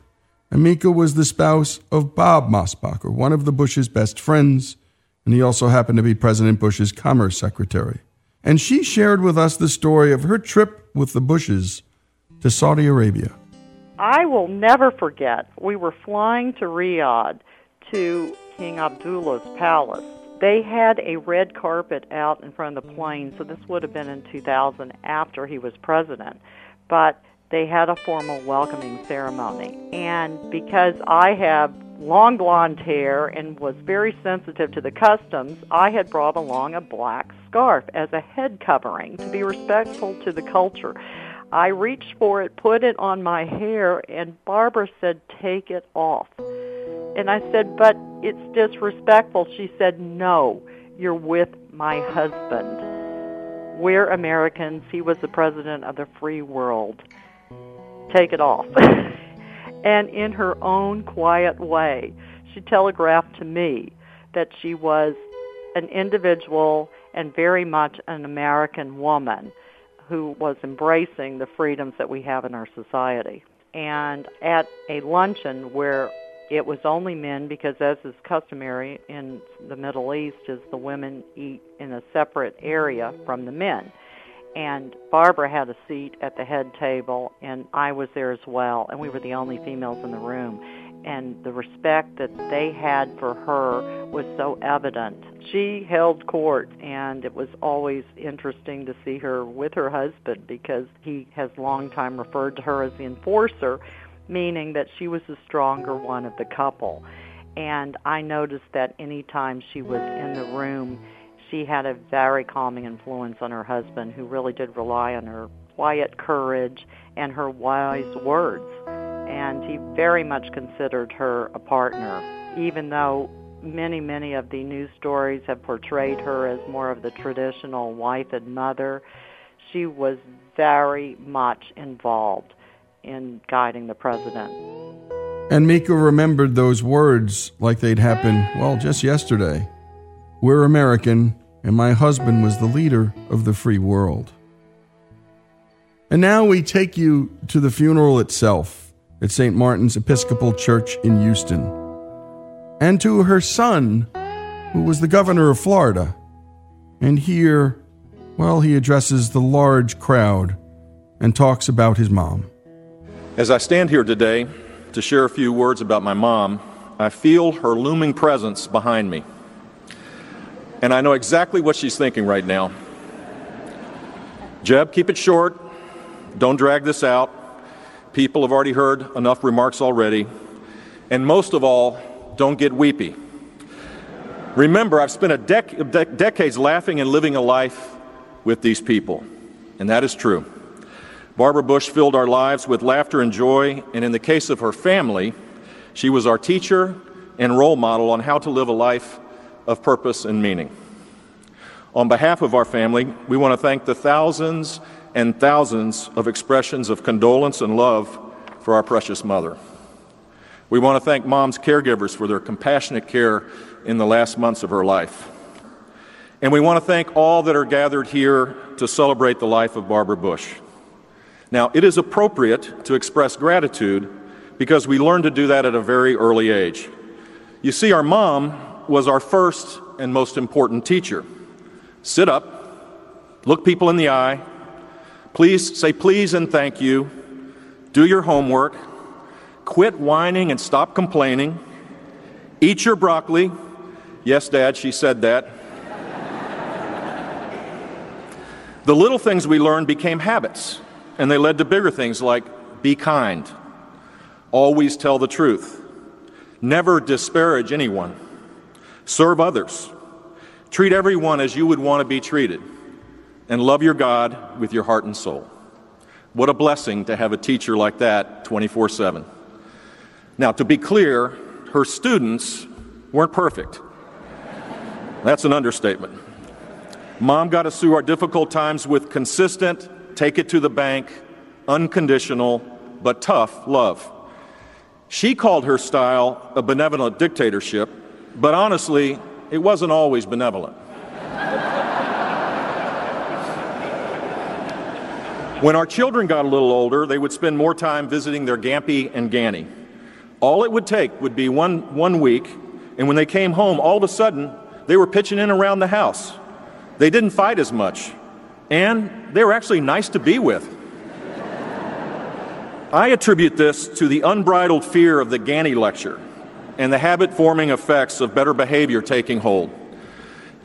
And Mica was the spouse of Bob Mosbacher, one of the Bush's best friends, and he also happened to be President Bush's Commerce Secretary and she shared with us the story of her trip with the Bushes to Saudi Arabia. I will never forget. We were flying to Riyadh to King Abdullah's palace. They had a red carpet out in front of the plane, so this would have been in 2000 after he was president. But they had a formal welcoming ceremony. And because I have long blonde hair and was very sensitive to the customs, I had brought along a black scarf as a head covering to be respectful to the culture. I reached for it, put it on my hair, and Barbara said, Take it off. And I said, But it's disrespectful. She said, No, you're with my husband. We're Americans. He was the president of the free world. Take it off. and in her own quiet way, she telegraphed to me that she was an individual and very much an American woman who was embracing the freedoms that we have in our society. And at a luncheon where it was only men because as is customary in the Middle East is the women eat in a separate area from the men and Barbara had a seat at the head table, and I was there as well, and we were the only females in the room. And the respect that they had for her was so evident. She held court, and it was always interesting to see her with her husband because he has long time referred to her as the enforcer, meaning that she was the stronger one of the couple. And I noticed that any time she was in the room, she had a very calming influence on her husband, who really did rely on her quiet courage and her wise words. And he very much considered her a partner, even though many, many of the news stories have portrayed her as more of the traditional wife and mother. She was very much involved in guiding the president. And Mica remembered those words like they'd happened, well, just yesterday. We're American, and my husband was the leader of the free world. And now we take you to the funeral itself at St. Martin's Episcopal Church in Houston, and to her son, who was the governor of Florida. And here, well, he addresses the large crowd and talks about his mom. As I stand here today to share a few words about my mom, I feel her looming presence behind me. And I know exactly what she's thinking right now. Jeb, keep it short. Don't drag this out. People have already heard enough remarks already. And most of all, don't get weepy. Remember, I've spent a dec- de- decades laughing and living a life with these people, and that is true. Barbara Bush filled our lives with laughter and joy, and in the case of her family, she was our teacher and role model on how to live a life of purpose and meaning. On behalf of our family, we want to thank the thousands and thousands of expressions of condolence and love for our precious mother. We want to thank mom's caregivers for their compassionate care in the last months of her life. And we want to thank all that are gathered here to celebrate the life of Barbara Bush. Now, it is appropriate to express gratitude because we learned to do that at a very early age. You see, our mom was our first and most important teacher. Sit up, look people in the eye, please say please and thank you, do your homework, quit whining and stop complaining, eat your broccoli. Yes, Dad, she said that. the little things we learned became habits, and they led to bigger things like be kind, always tell the truth, never disparage anyone, serve others, treat everyone as you would want to be treated, and love your God with your heart and soul. What a blessing to have a teacher like that 24 7. Now, to be clear, her students weren't perfect. That's an understatement. Mom got us through our difficult times with consistent, take it to the bank, unconditional, but tough love. She called her style a benevolent dictatorship, but honestly, it wasn't always benevolent. when our children got a little older, they would spend more time visiting their Gampy and Ganny. All it would take would be one, one week, and when they came home, all of a sudden, they were pitching in around the house. They didn't fight as much, and they were actually nice to be with. I attribute this to the unbridled fear of the Ganny lecture and the habit forming effects of better behavior taking hold.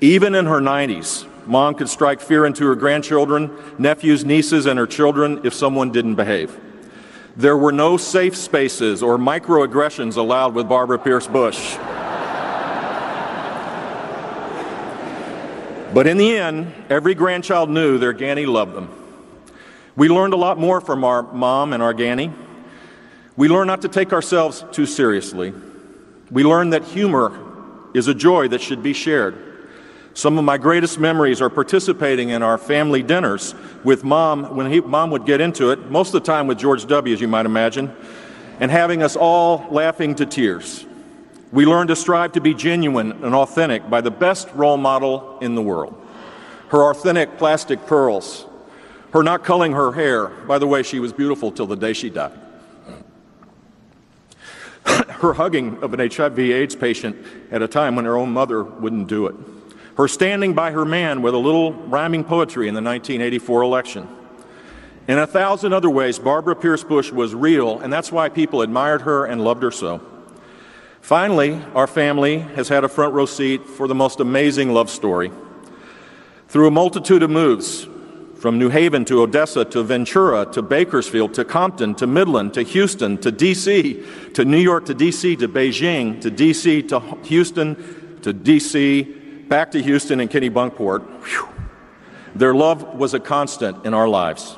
Even in her 90s, mom could strike fear into her grandchildren, nephews, nieces, and her children if someone didn't behave. There were no safe spaces or microaggressions allowed with Barbara Pierce Bush. but in the end, every grandchild knew their Ganny loved them. We learned a lot more from our mom and our Ganny. We learned not to take ourselves too seriously. We learned that humor is a joy that should be shared. Some of my greatest memories are participating in our family dinners with mom when he, mom would get into it, most of the time with George W., as you might imagine, and having us all laughing to tears. We learned to strive to be genuine and authentic by the best role model in the world. Her authentic plastic pearls, her not culling her hair. By the way, she was beautiful till the day she died. her hugging of an HIV AIDS patient at a time when her own mother wouldn't do it her standing by her man with a little rhyming poetry in the 1984 election. In a thousand other ways, Barbara Pierce Bush was real, and that's why people admired her and loved her so. Finally, our family has had a front row seat for the most amazing love story. Through a multitude of moves, from New Haven to Odessa to Ventura to Bakersfield to Compton to Midland to Houston to D.C. to New York to D.C. to Beijing to D.C. to Houston to D.C back to Houston and Kennebunkport, whew, their love was a constant in our lives.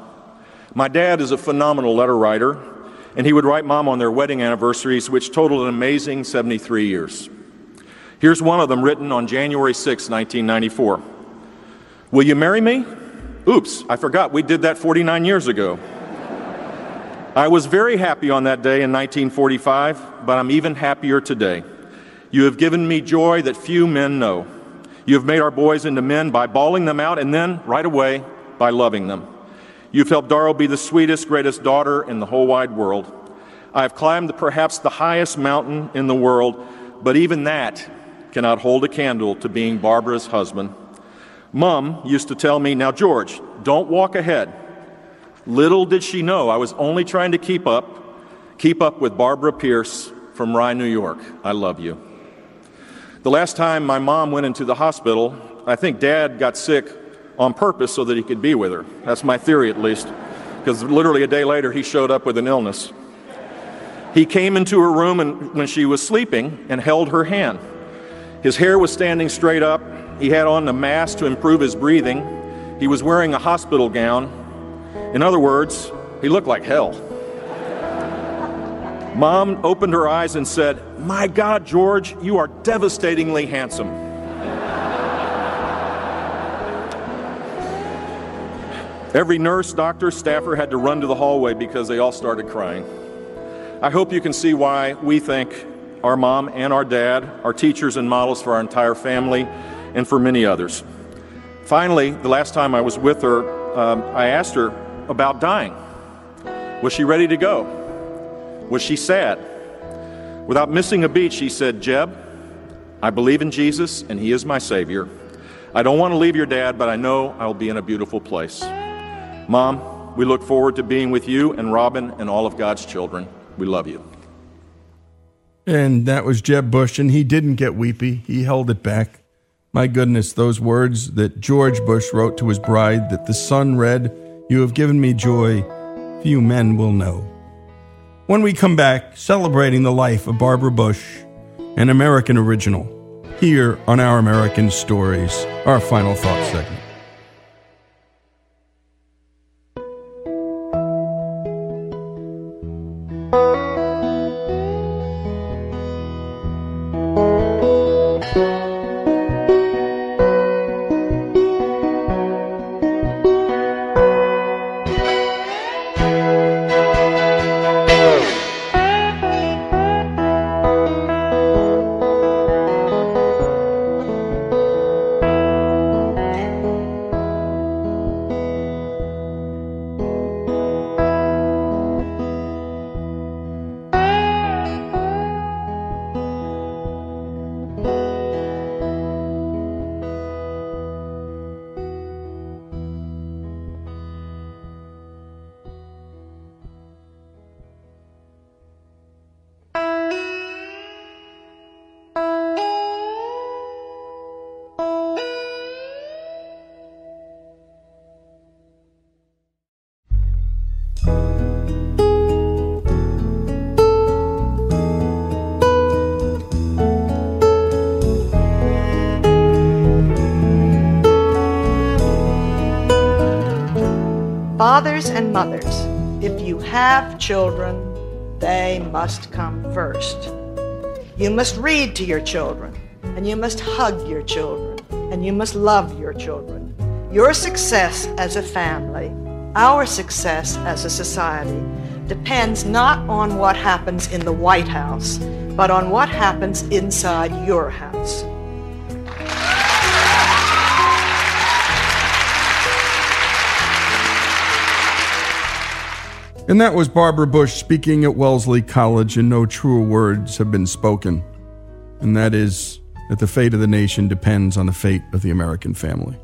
My dad is a phenomenal letter writer, and he would write mom on their wedding anniversaries, which totaled an amazing 73 years. Here's one of them written on January 6, 1994. Will you marry me? Oops, I forgot we did that 49 years ago. I was very happy on that day in 1945, but I'm even happier today. You have given me joy that few men know. You have made our boys into men by bawling them out and then, right away, by loving them. You've helped Doro be the sweetest, greatest daughter in the whole wide world. I have climbed perhaps the highest mountain in the world, but even that cannot hold a candle to being Barbara's husband. Mom used to tell me, Now, George, don't walk ahead. Little did she know I was only trying to keep up, keep up with Barbara Pierce from Rye, New York. I love you. The last time my mom went into the hospital, I think dad got sick on purpose so that he could be with her. That's my theory, at least, because literally a day later he showed up with an illness. He came into her room and, when she was sleeping and held her hand. His hair was standing straight up. He had on a mask to improve his breathing. He was wearing a hospital gown. In other words, he looked like hell. Mom opened her eyes and said, My God, George, you are devastatingly handsome. Every nurse, doctor, staffer had to run to the hallway because they all started crying. I hope you can see why we think our mom and our dad are teachers and models for our entire family and for many others. Finally, the last time I was with her, um, I asked her about dying. Was she ready to go? Was she sad? Without missing a beat, she said, Jeb, I believe in Jesus and He is my Savior. I don't want to leave your dad, but I know I'll be in a beautiful place. Mom, we look forward to being with you and Robin and all of God's children. We love you. And that was Jeb Bush, and he didn't get weepy. He held it back. My goodness, those words that George Bush wrote to his bride that the son read, You have given me joy, few men will know. When we come back, celebrating the life of Barbara Bush, an American original, here on Our American Stories, our final thought segment. Read to your children, and you must hug your children, and you must love your children. Your success as a family, our success as a society, depends not on what happens in the White House, but on what happens inside your house. And that was Barbara Bush speaking at Wellesley College, and no truer words have been spoken. And that is that the fate of the nation depends on the fate of the American family.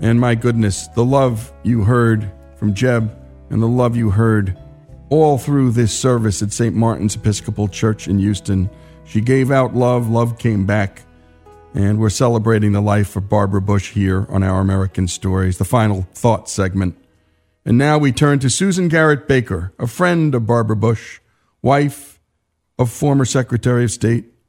And my goodness, the love you heard from Jeb and the love you heard all through this service at St. Martin's Episcopal Church in Houston. She gave out love, love came back. And we're celebrating the life of Barbara Bush here on Our American Stories, the final thought segment. And now we turn to Susan Garrett Baker, a friend of Barbara Bush, wife of former Secretary of State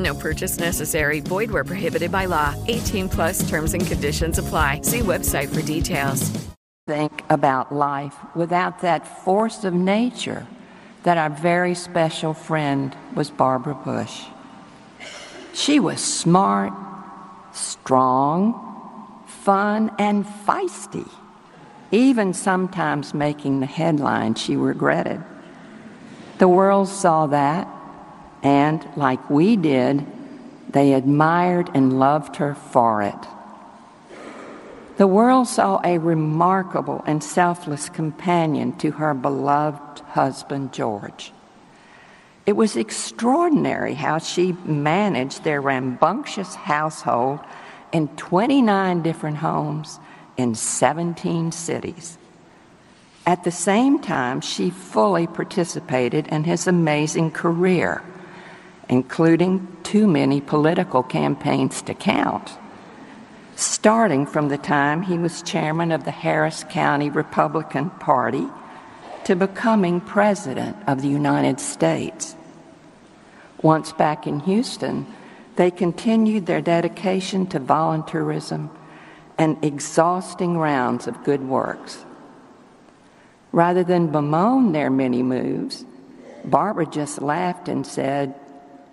No purchase necessary. Void where prohibited by law. 18 plus terms and conditions apply. See website for details. Think about life without that force of nature that our very special friend was Barbara Bush. She was smart, strong, fun, and feisty, even sometimes making the headlines she regretted. The world saw that, and like we did, they admired and loved her for it. The world saw a remarkable and selfless companion to her beloved husband, George. It was extraordinary how she managed their rambunctious household in 29 different homes in 17 cities. At the same time, she fully participated in his amazing career, including too many political campaigns to count, starting from the time he was chairman of the Harris County Republican Party to becoming president of the United States. Once back in Houston, they continued their dedication to volunteerism and exhausting rounds of good works. Rather than bemoan their many moves, Barbara just laughed and said,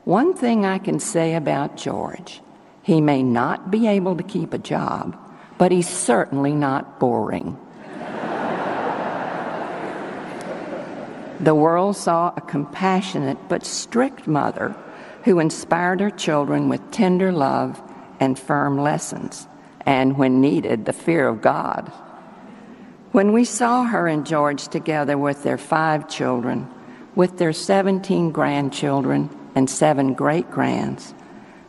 One thing I can say about George he may not be able to keep a job, but he's certainly not boring. the world saw a compassionate but strict mother who inspired her children with tender love and firm lessons, and when needed, the fear of God. When we saw her and George together with their five children, with their 17 grandchildren and seven great grands,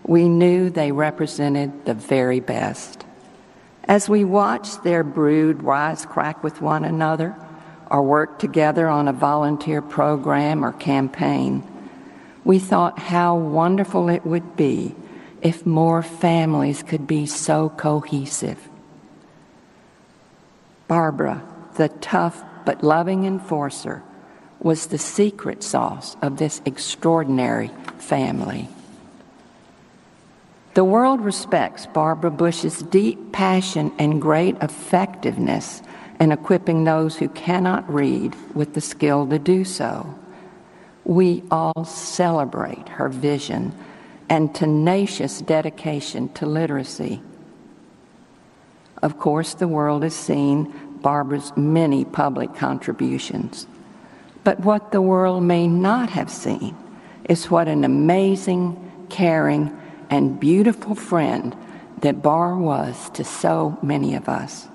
we knew they represented the very best. As we watched their brood wisecrack with one another or work together on a volunteer program or campaign, we thought how wonderful it would be if more families could be so cohesive. Barbara, the tough but loving enforcer, was the secret sauce of this extraordinary family. The world respects Barbara Bush's deep passion and great effectiveness in equipping those who cannot read with the skill to do so. We all celebrate her vision and tenacious dedication to literacy. Of course, the world has seen Barbara's many public contributions. But what the world may not have seen is what an amazing, caring, and beautiful friend that Bar was to so many of us.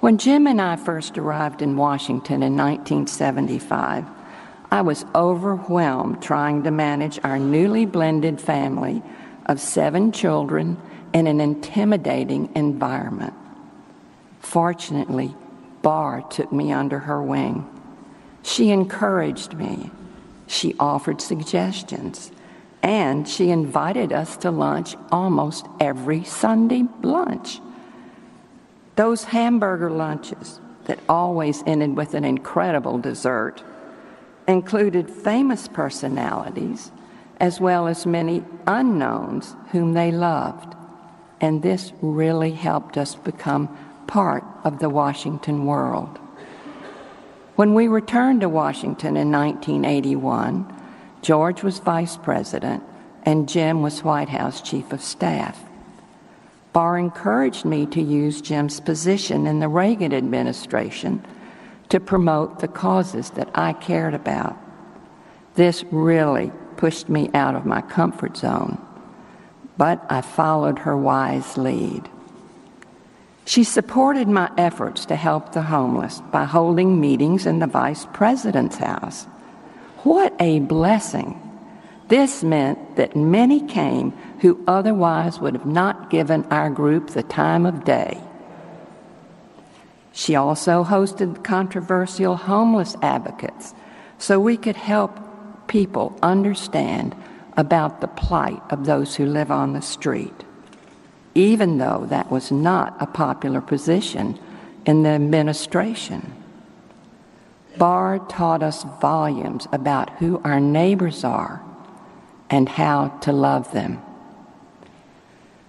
When Jim and I first arrived in Washington in 1975, I was overwhelmed trying to manage our newly blended family of seven children in an intimidating environment. Fortunately, Bar took me under her wing. She encouraged me. She offered suggestions. And she invited us to lunch almost every Sunday lunch. Those hamburger lunches that always ended with an incredible dessert included famous personalities as well as many unknowns whom they loved. And this really helped us become part of the Washington world. When we returned to Washington in 1981, George was vice president and Jim was White House chief of staff. Bar encouraged me to use Jim's position in the Reagan administration to promote the causes that I cared about. This really pushed me out of my comfort zone, but I followed her wise lead. She supported my efforts to help the homeless by holding meetings in the vice president's house. What a blessing! This meant that many came who otherwise would have not given our group the time of day. She also hosted controversial homeless advocates so we could help people understand about the plight of those who live on the street, even though that was not a popular position in the administration. Bar taught us volumes about who our neighbors are and how to love them.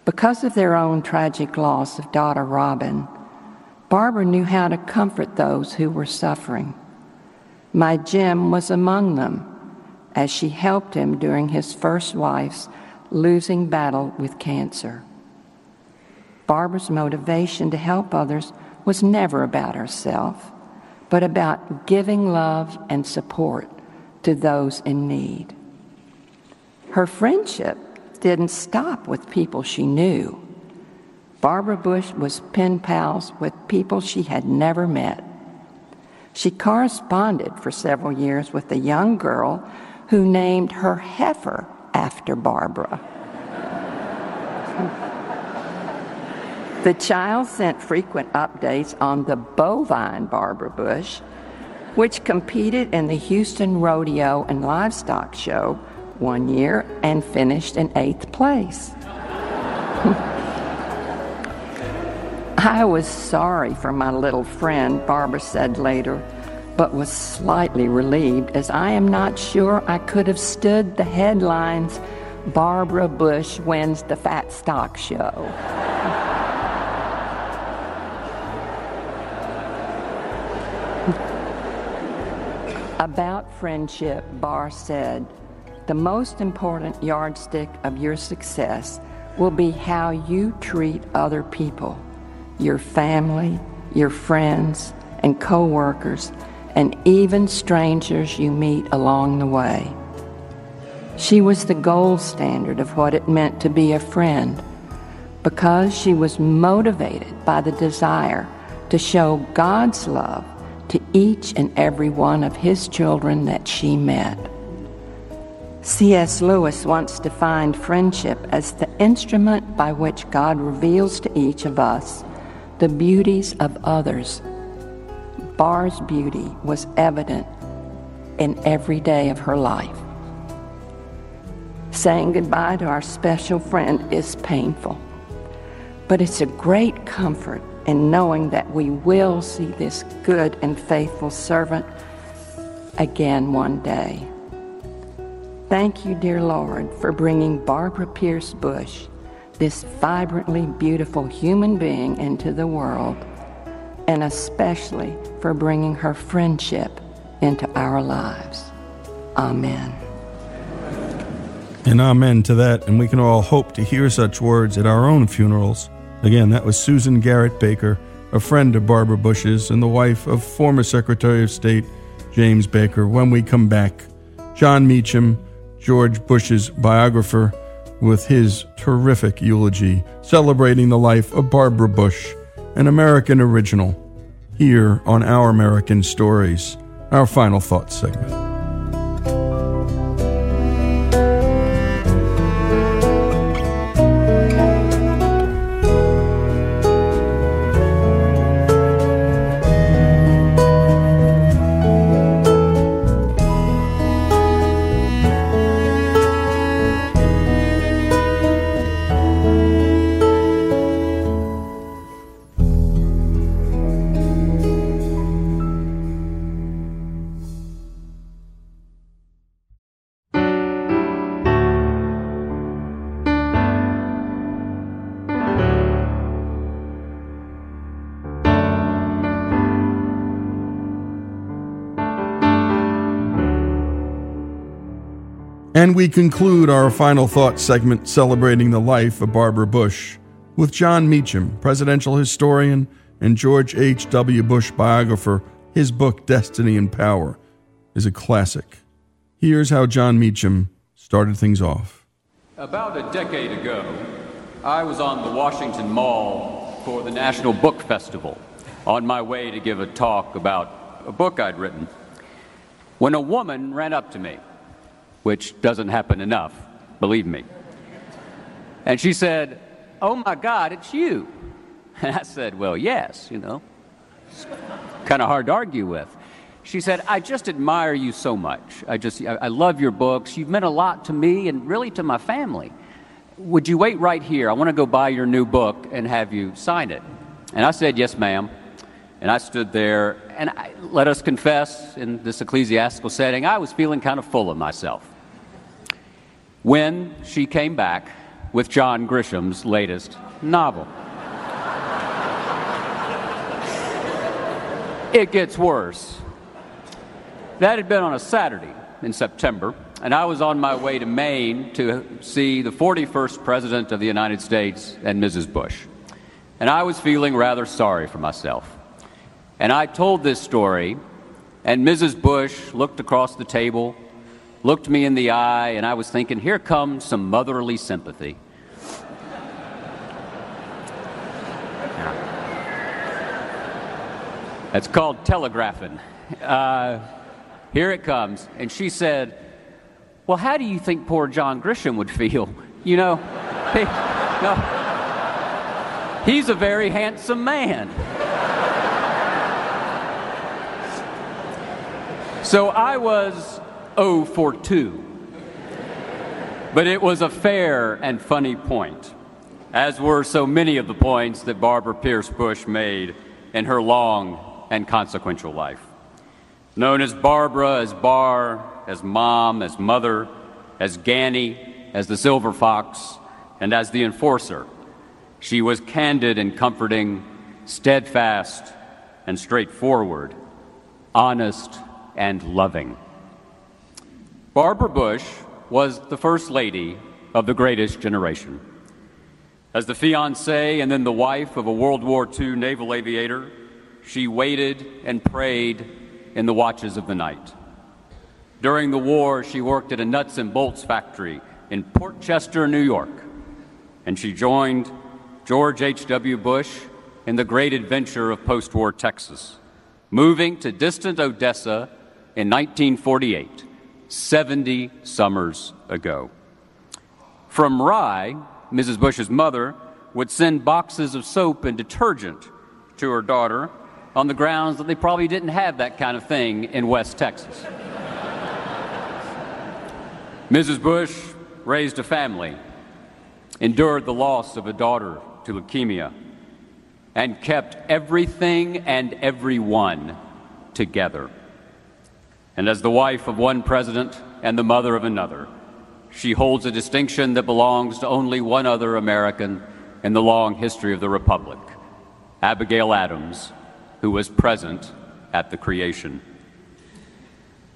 Because of their own tragic loss of daughter Robin, Barbara knew how to comfort those who were suffering. My Jim was among them as she helped him during his first wife's losing battle with cancer. Barbara's motivation to help others was never about herself, but about giving love and support to those in need. Her friendship didn't stop with people she knew. Barbara Bush was pen pals with people she had never met. She corresponded for several years with a young girl who named her heifer after Barbara. The child sent frequent updates on the bovine Barbara Bush, which competed in the Houston Rodeo and Livestock Show one year and finished in eighth place. I was sorry for my little friend, Barbara said later, but was slightly relieved as I am not sure I could have stood the headlines Barbara Bush wins the Fat Stock Show. About friendship, Bar said, the most important yardstick of your success will be how you treat other people your family, your friends, and coworkers, and even strangers you meet along the way. She was the gold standard of what it meant to be a friend because she was motivated by the desire to show God's love to each and every one of his children that she met. C.S. Lewis once defined friendship as the instrument by which God reveals to each of us the beauties of others. Bar's beauty was evident in every day of her life. Saying goodbye to our special friend is painful, but it's a great comfort in knowing that we will see this good and faithful servant again one day. Thank you, dear Lord, for bringing Barbara Pierce Bush this vibrantly beautiful human being into the world, and especially for bringing her friendship into our lives. Amen. And amen to that. And we can all hope to hear such words at our own funerals. Again, that was Susan Garrett Baker, a friend of Barbara Bush's and the wife of former Secretary of State James Baker. When we come back, Jon Meacham, George Bush's biographer, with his terrific eulogy celebrating the life of Barbara Bush, an American original, here on Our American Stories, our final thoughts segment. We conclude our final thought segment celebrating the life of Barbara Bush with Jon Meacham, presidential historian and George H.W. Bush biographer. His book, Destiny and Power, is a classic. Here's how Jon Meacham started things off. About a decade ago, I was on the Washington Mall for the National Book Festival on my way to give a talk about a book I'd written when a woman ran up to me which doesn't happen enough, believe me. And she said, Oh my God, it's you. And I said, Well, yes, you know. It's kind of hard to argue with. She said, I just admire you so much. I just, I, I love your books. You've meant a lot to me and really to my family. Would you wait right here? I want to go buy your new book and have you sign it. And I said, Yes, ma'am. And I stood there, and I, let us confess, in this ecclesiastical setting, I was feeling kind of full of myself. When she came back with John Grisham's latest novel. it gets worse. That had been on a Saturday in September, and I was on my way to Maine to see the 41st President of the United States and Mrs. Bush. And I was feeling rather sorry for myself. And I told this story, and Mrs. Bush looked across the table, looked me in the eye, and I was thinking, here comes some motherly sympathy. That's called telegraphing. Uh, here it comes. And she said, Well, how do you think poor John Grisham would feel? You know, he, no, he's a very handsome man. So I was 0 for 2. But it was a fair and funny point, as were so many of the points that Barbara Pierce Bush made in her long and consequential life. Known as Barbara, as Bar, as Mom, as Mother, as Ganny, as the Silver Fox, and as the Enforcer, she was candid and comforting, steadfast and straightforward, honest and loving. Barbara Bush was the First Lady of the greatest generation. As the fiancee and then the wife of a World War II naval aviator, she waited and prayed in the watches of the night. During the war, she worked at a nuts and bolts factory in Port Chester, New York, and she joined George H.W. Bush in the great adventure of post war Texas, moving to distant Odessa in 1948, 70 summers ago. From Rye, Mrs. Bush's mother would send boxes of soap and detergent to her daughter on the grounds that they probably didn't have that kind of thing in West Texas. Mrs. Bush raised a family, endured the loss of a daughter to leukemia, and kept everything and everyone together. And as the wife of one president and the mother of another, she holds a distinction that belongs to only one other American in the long history of the Republic Abigail Adams, who was present at the creation.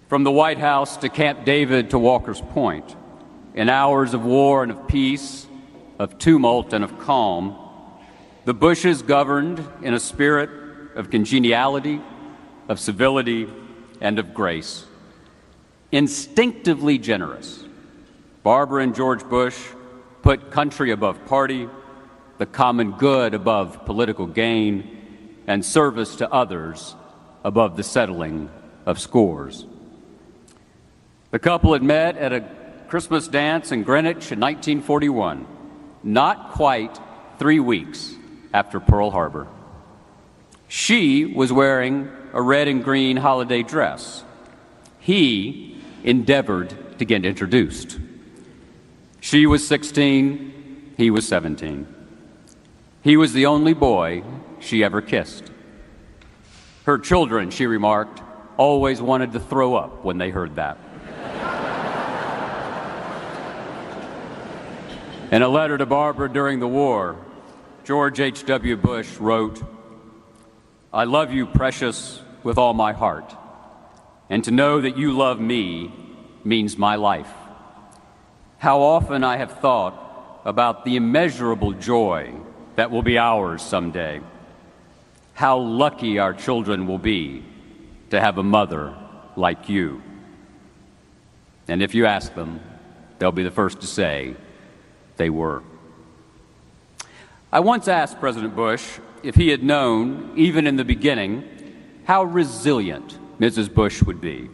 From the White House to Camp David to Walker's Point, in hours of war and of peace, of tumult and of calm, the Bushes governed in a spirit of congeniality, of civility, and of grace. Instinctively generous, Barbara and George Bush put country above party, the common good above political gain, and service to others above the settling of scores. The couple had met at a Christmas dance in Greenwich in 1941, not quite three weeks after Pearl Harbor. She was wearing a red and green holiday dress. He endeavored to get introduced. She was 16, he was 17. He was the only boy she ever kissed. Her children, she remarked, always wanted to throw up when they heard that. In a letter to Barbara during the war, George H.W. Bush wrote, I love you, precious, with all my heart, and to know that you love me means my life. How often I have thought about the immeasurable joy that will be ours someday. How lucky our children will be to have a mother like you. And if you ask them, they'll be the first to say they were. I once asked President Bush if he had known, even in the beginning, how resilient Mrs. Bush would be.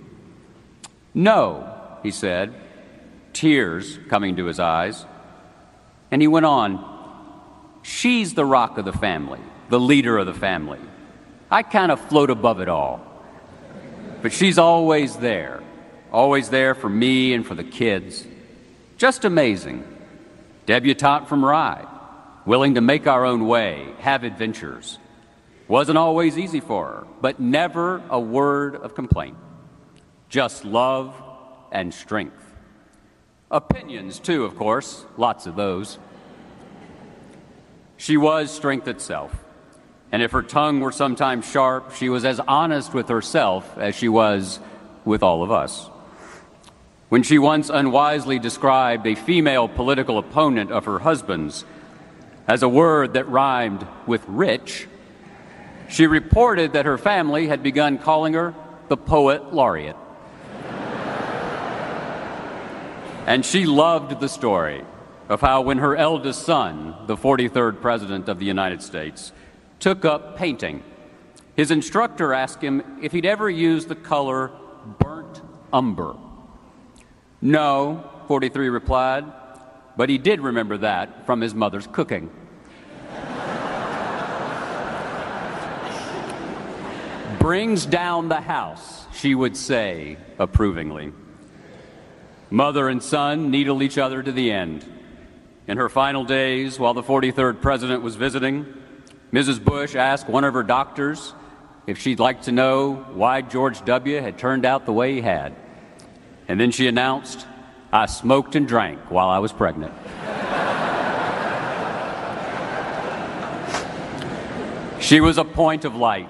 No, he said, tears coming to his eyes. And he went on, She's the rock of the family, the leader of the family. I kind of float above it all. But she's always there, always there for me and for the kids. Just amazing. Debutante from Rye, willing to make our own way, have adventures. Wasn't always easy for her, but never a word of complaint. Just love and strength. Opinions, too, of course, lots of those. She was strength itself. And if her tongue were sometimes sharp, she was as honest with herself as she was with all of us. When she once unwisely described a female political opponent of her husband's as a word that rhymed with rich, she reported that her family had begun calling her the poet laureate. and she loved the story of how, when her eldest son, the 43rd President of the United States, took up painting. His instructor asked him if he'd ever used the color burnt umber. No, 43 replied, but he did remember that from his mother's cooking. Brings down the house, she would say approvingly. Mother and son needle each other to the end. In her final days, while the 43rd president was visiting, Mrs. Bush asked one of her doctors if she'd like to know why George W. had turned out the way he had. And then she announced, I smoked and drank while I was pregnant. she was a point of light.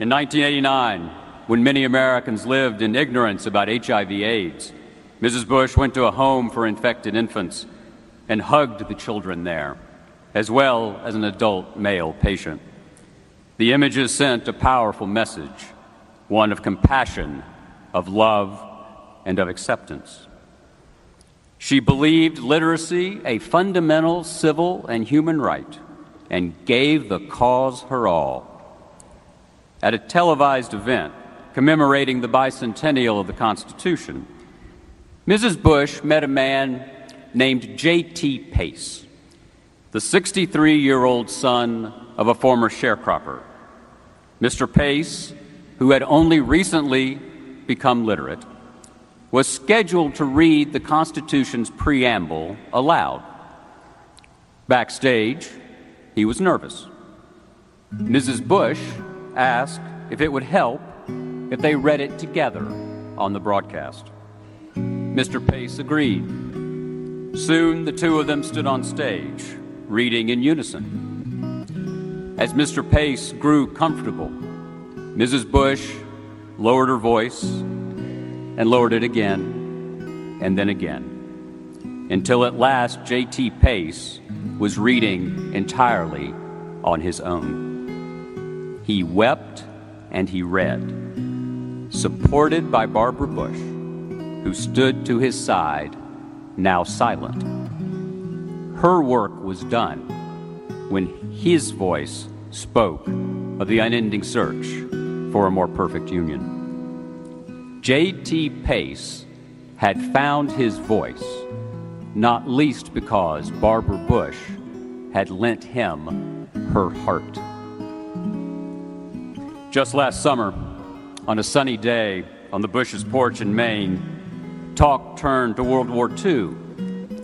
In 1989, when many Americans lived in ignorance about HIV/AIDS, Mrs. Bush went to a home for infected infants and hugged the children there, as well as an adult male patient. The images sent a powerful message, one of compassion, of love, and of acceptance. She believed literacy a fundamental civil and human right and gave the cause her all. At a televised event commemorating the bicentennial of the Constitution, Mrs. Bush met a man named J.T. Pace, the 63 year old son of a former sharecropper. Mr. Pace, who had only recently become literate, was scheduled to read the Constitution's preamble aloud. Backstage, he was nervous. Mrs. Bush asked if it would help if they read it together on the broadcast. Mr. Pace agreed. Soon the two of them stood on stage, reading in unison. As Mr. Pace grew comfortable, Mrs. Bush lowered her voice and lowered it again and then again, until at last J.T. Pace was reading entirely on his own. He wept and he read, supported by Barbara Bush who stood to his side, now silent. Her work was done when his voice spoke of the unending search for a more perfect union. J.T. Pace had found his voice, not least because Barbara Bush had lent him her heart. Just last summer, on a sunny day on the Bush's porch in Maine, talk turned to World War II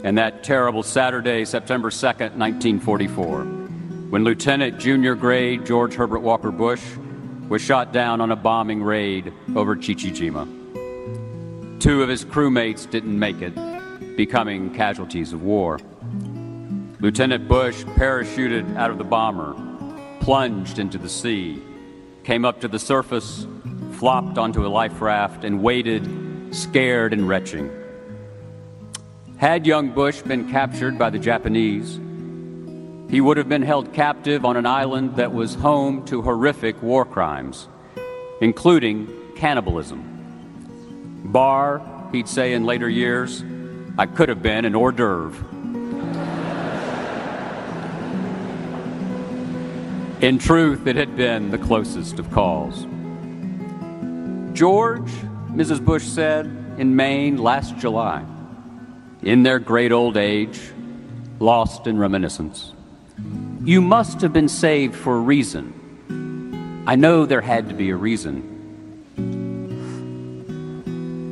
and that terrible Saturday, September 2nd, 1944, when Lieutenant Junior Grade George Herbert Walker Bush was shot down on a bombing raid over Chichijima. Two of his crewmates didn't make it, becoming casualties of war. Lieutenant Bush parachuted out of the bomber, plunged into the sea, came up to the surface, flopped onto a life raft, and waited scared and retching. Had young Bush been captured by the Japanese, he would have been held captive on an island that was home to horrific war crimes, including cannibalism. Bar, he'd say in later years, I could have been an hors d'oeuvre. In truth, it had been the closest of calls. George Mrs. Bush said in Maine last July, in their great old age, lost in reminiscence. You must have been saved for a reason. I know there had to be a reason.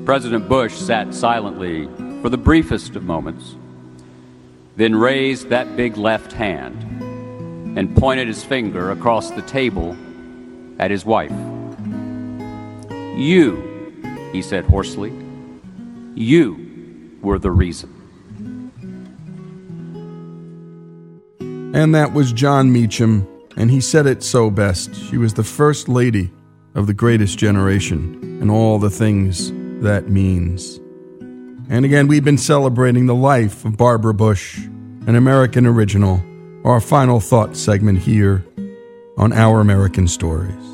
President Bush sat silently for the briefest of moments, then raised that big left hand and pointed his finger across the table at his wife. You he said hoarsely. You were the reason. And that was Jon Meacham, and he said it so best. She was the first lady of the greatest generation, and all the things that means. And again, we've been celebrating the life of Barbara Bush, an American original, our final thought segment here on Our American Stories.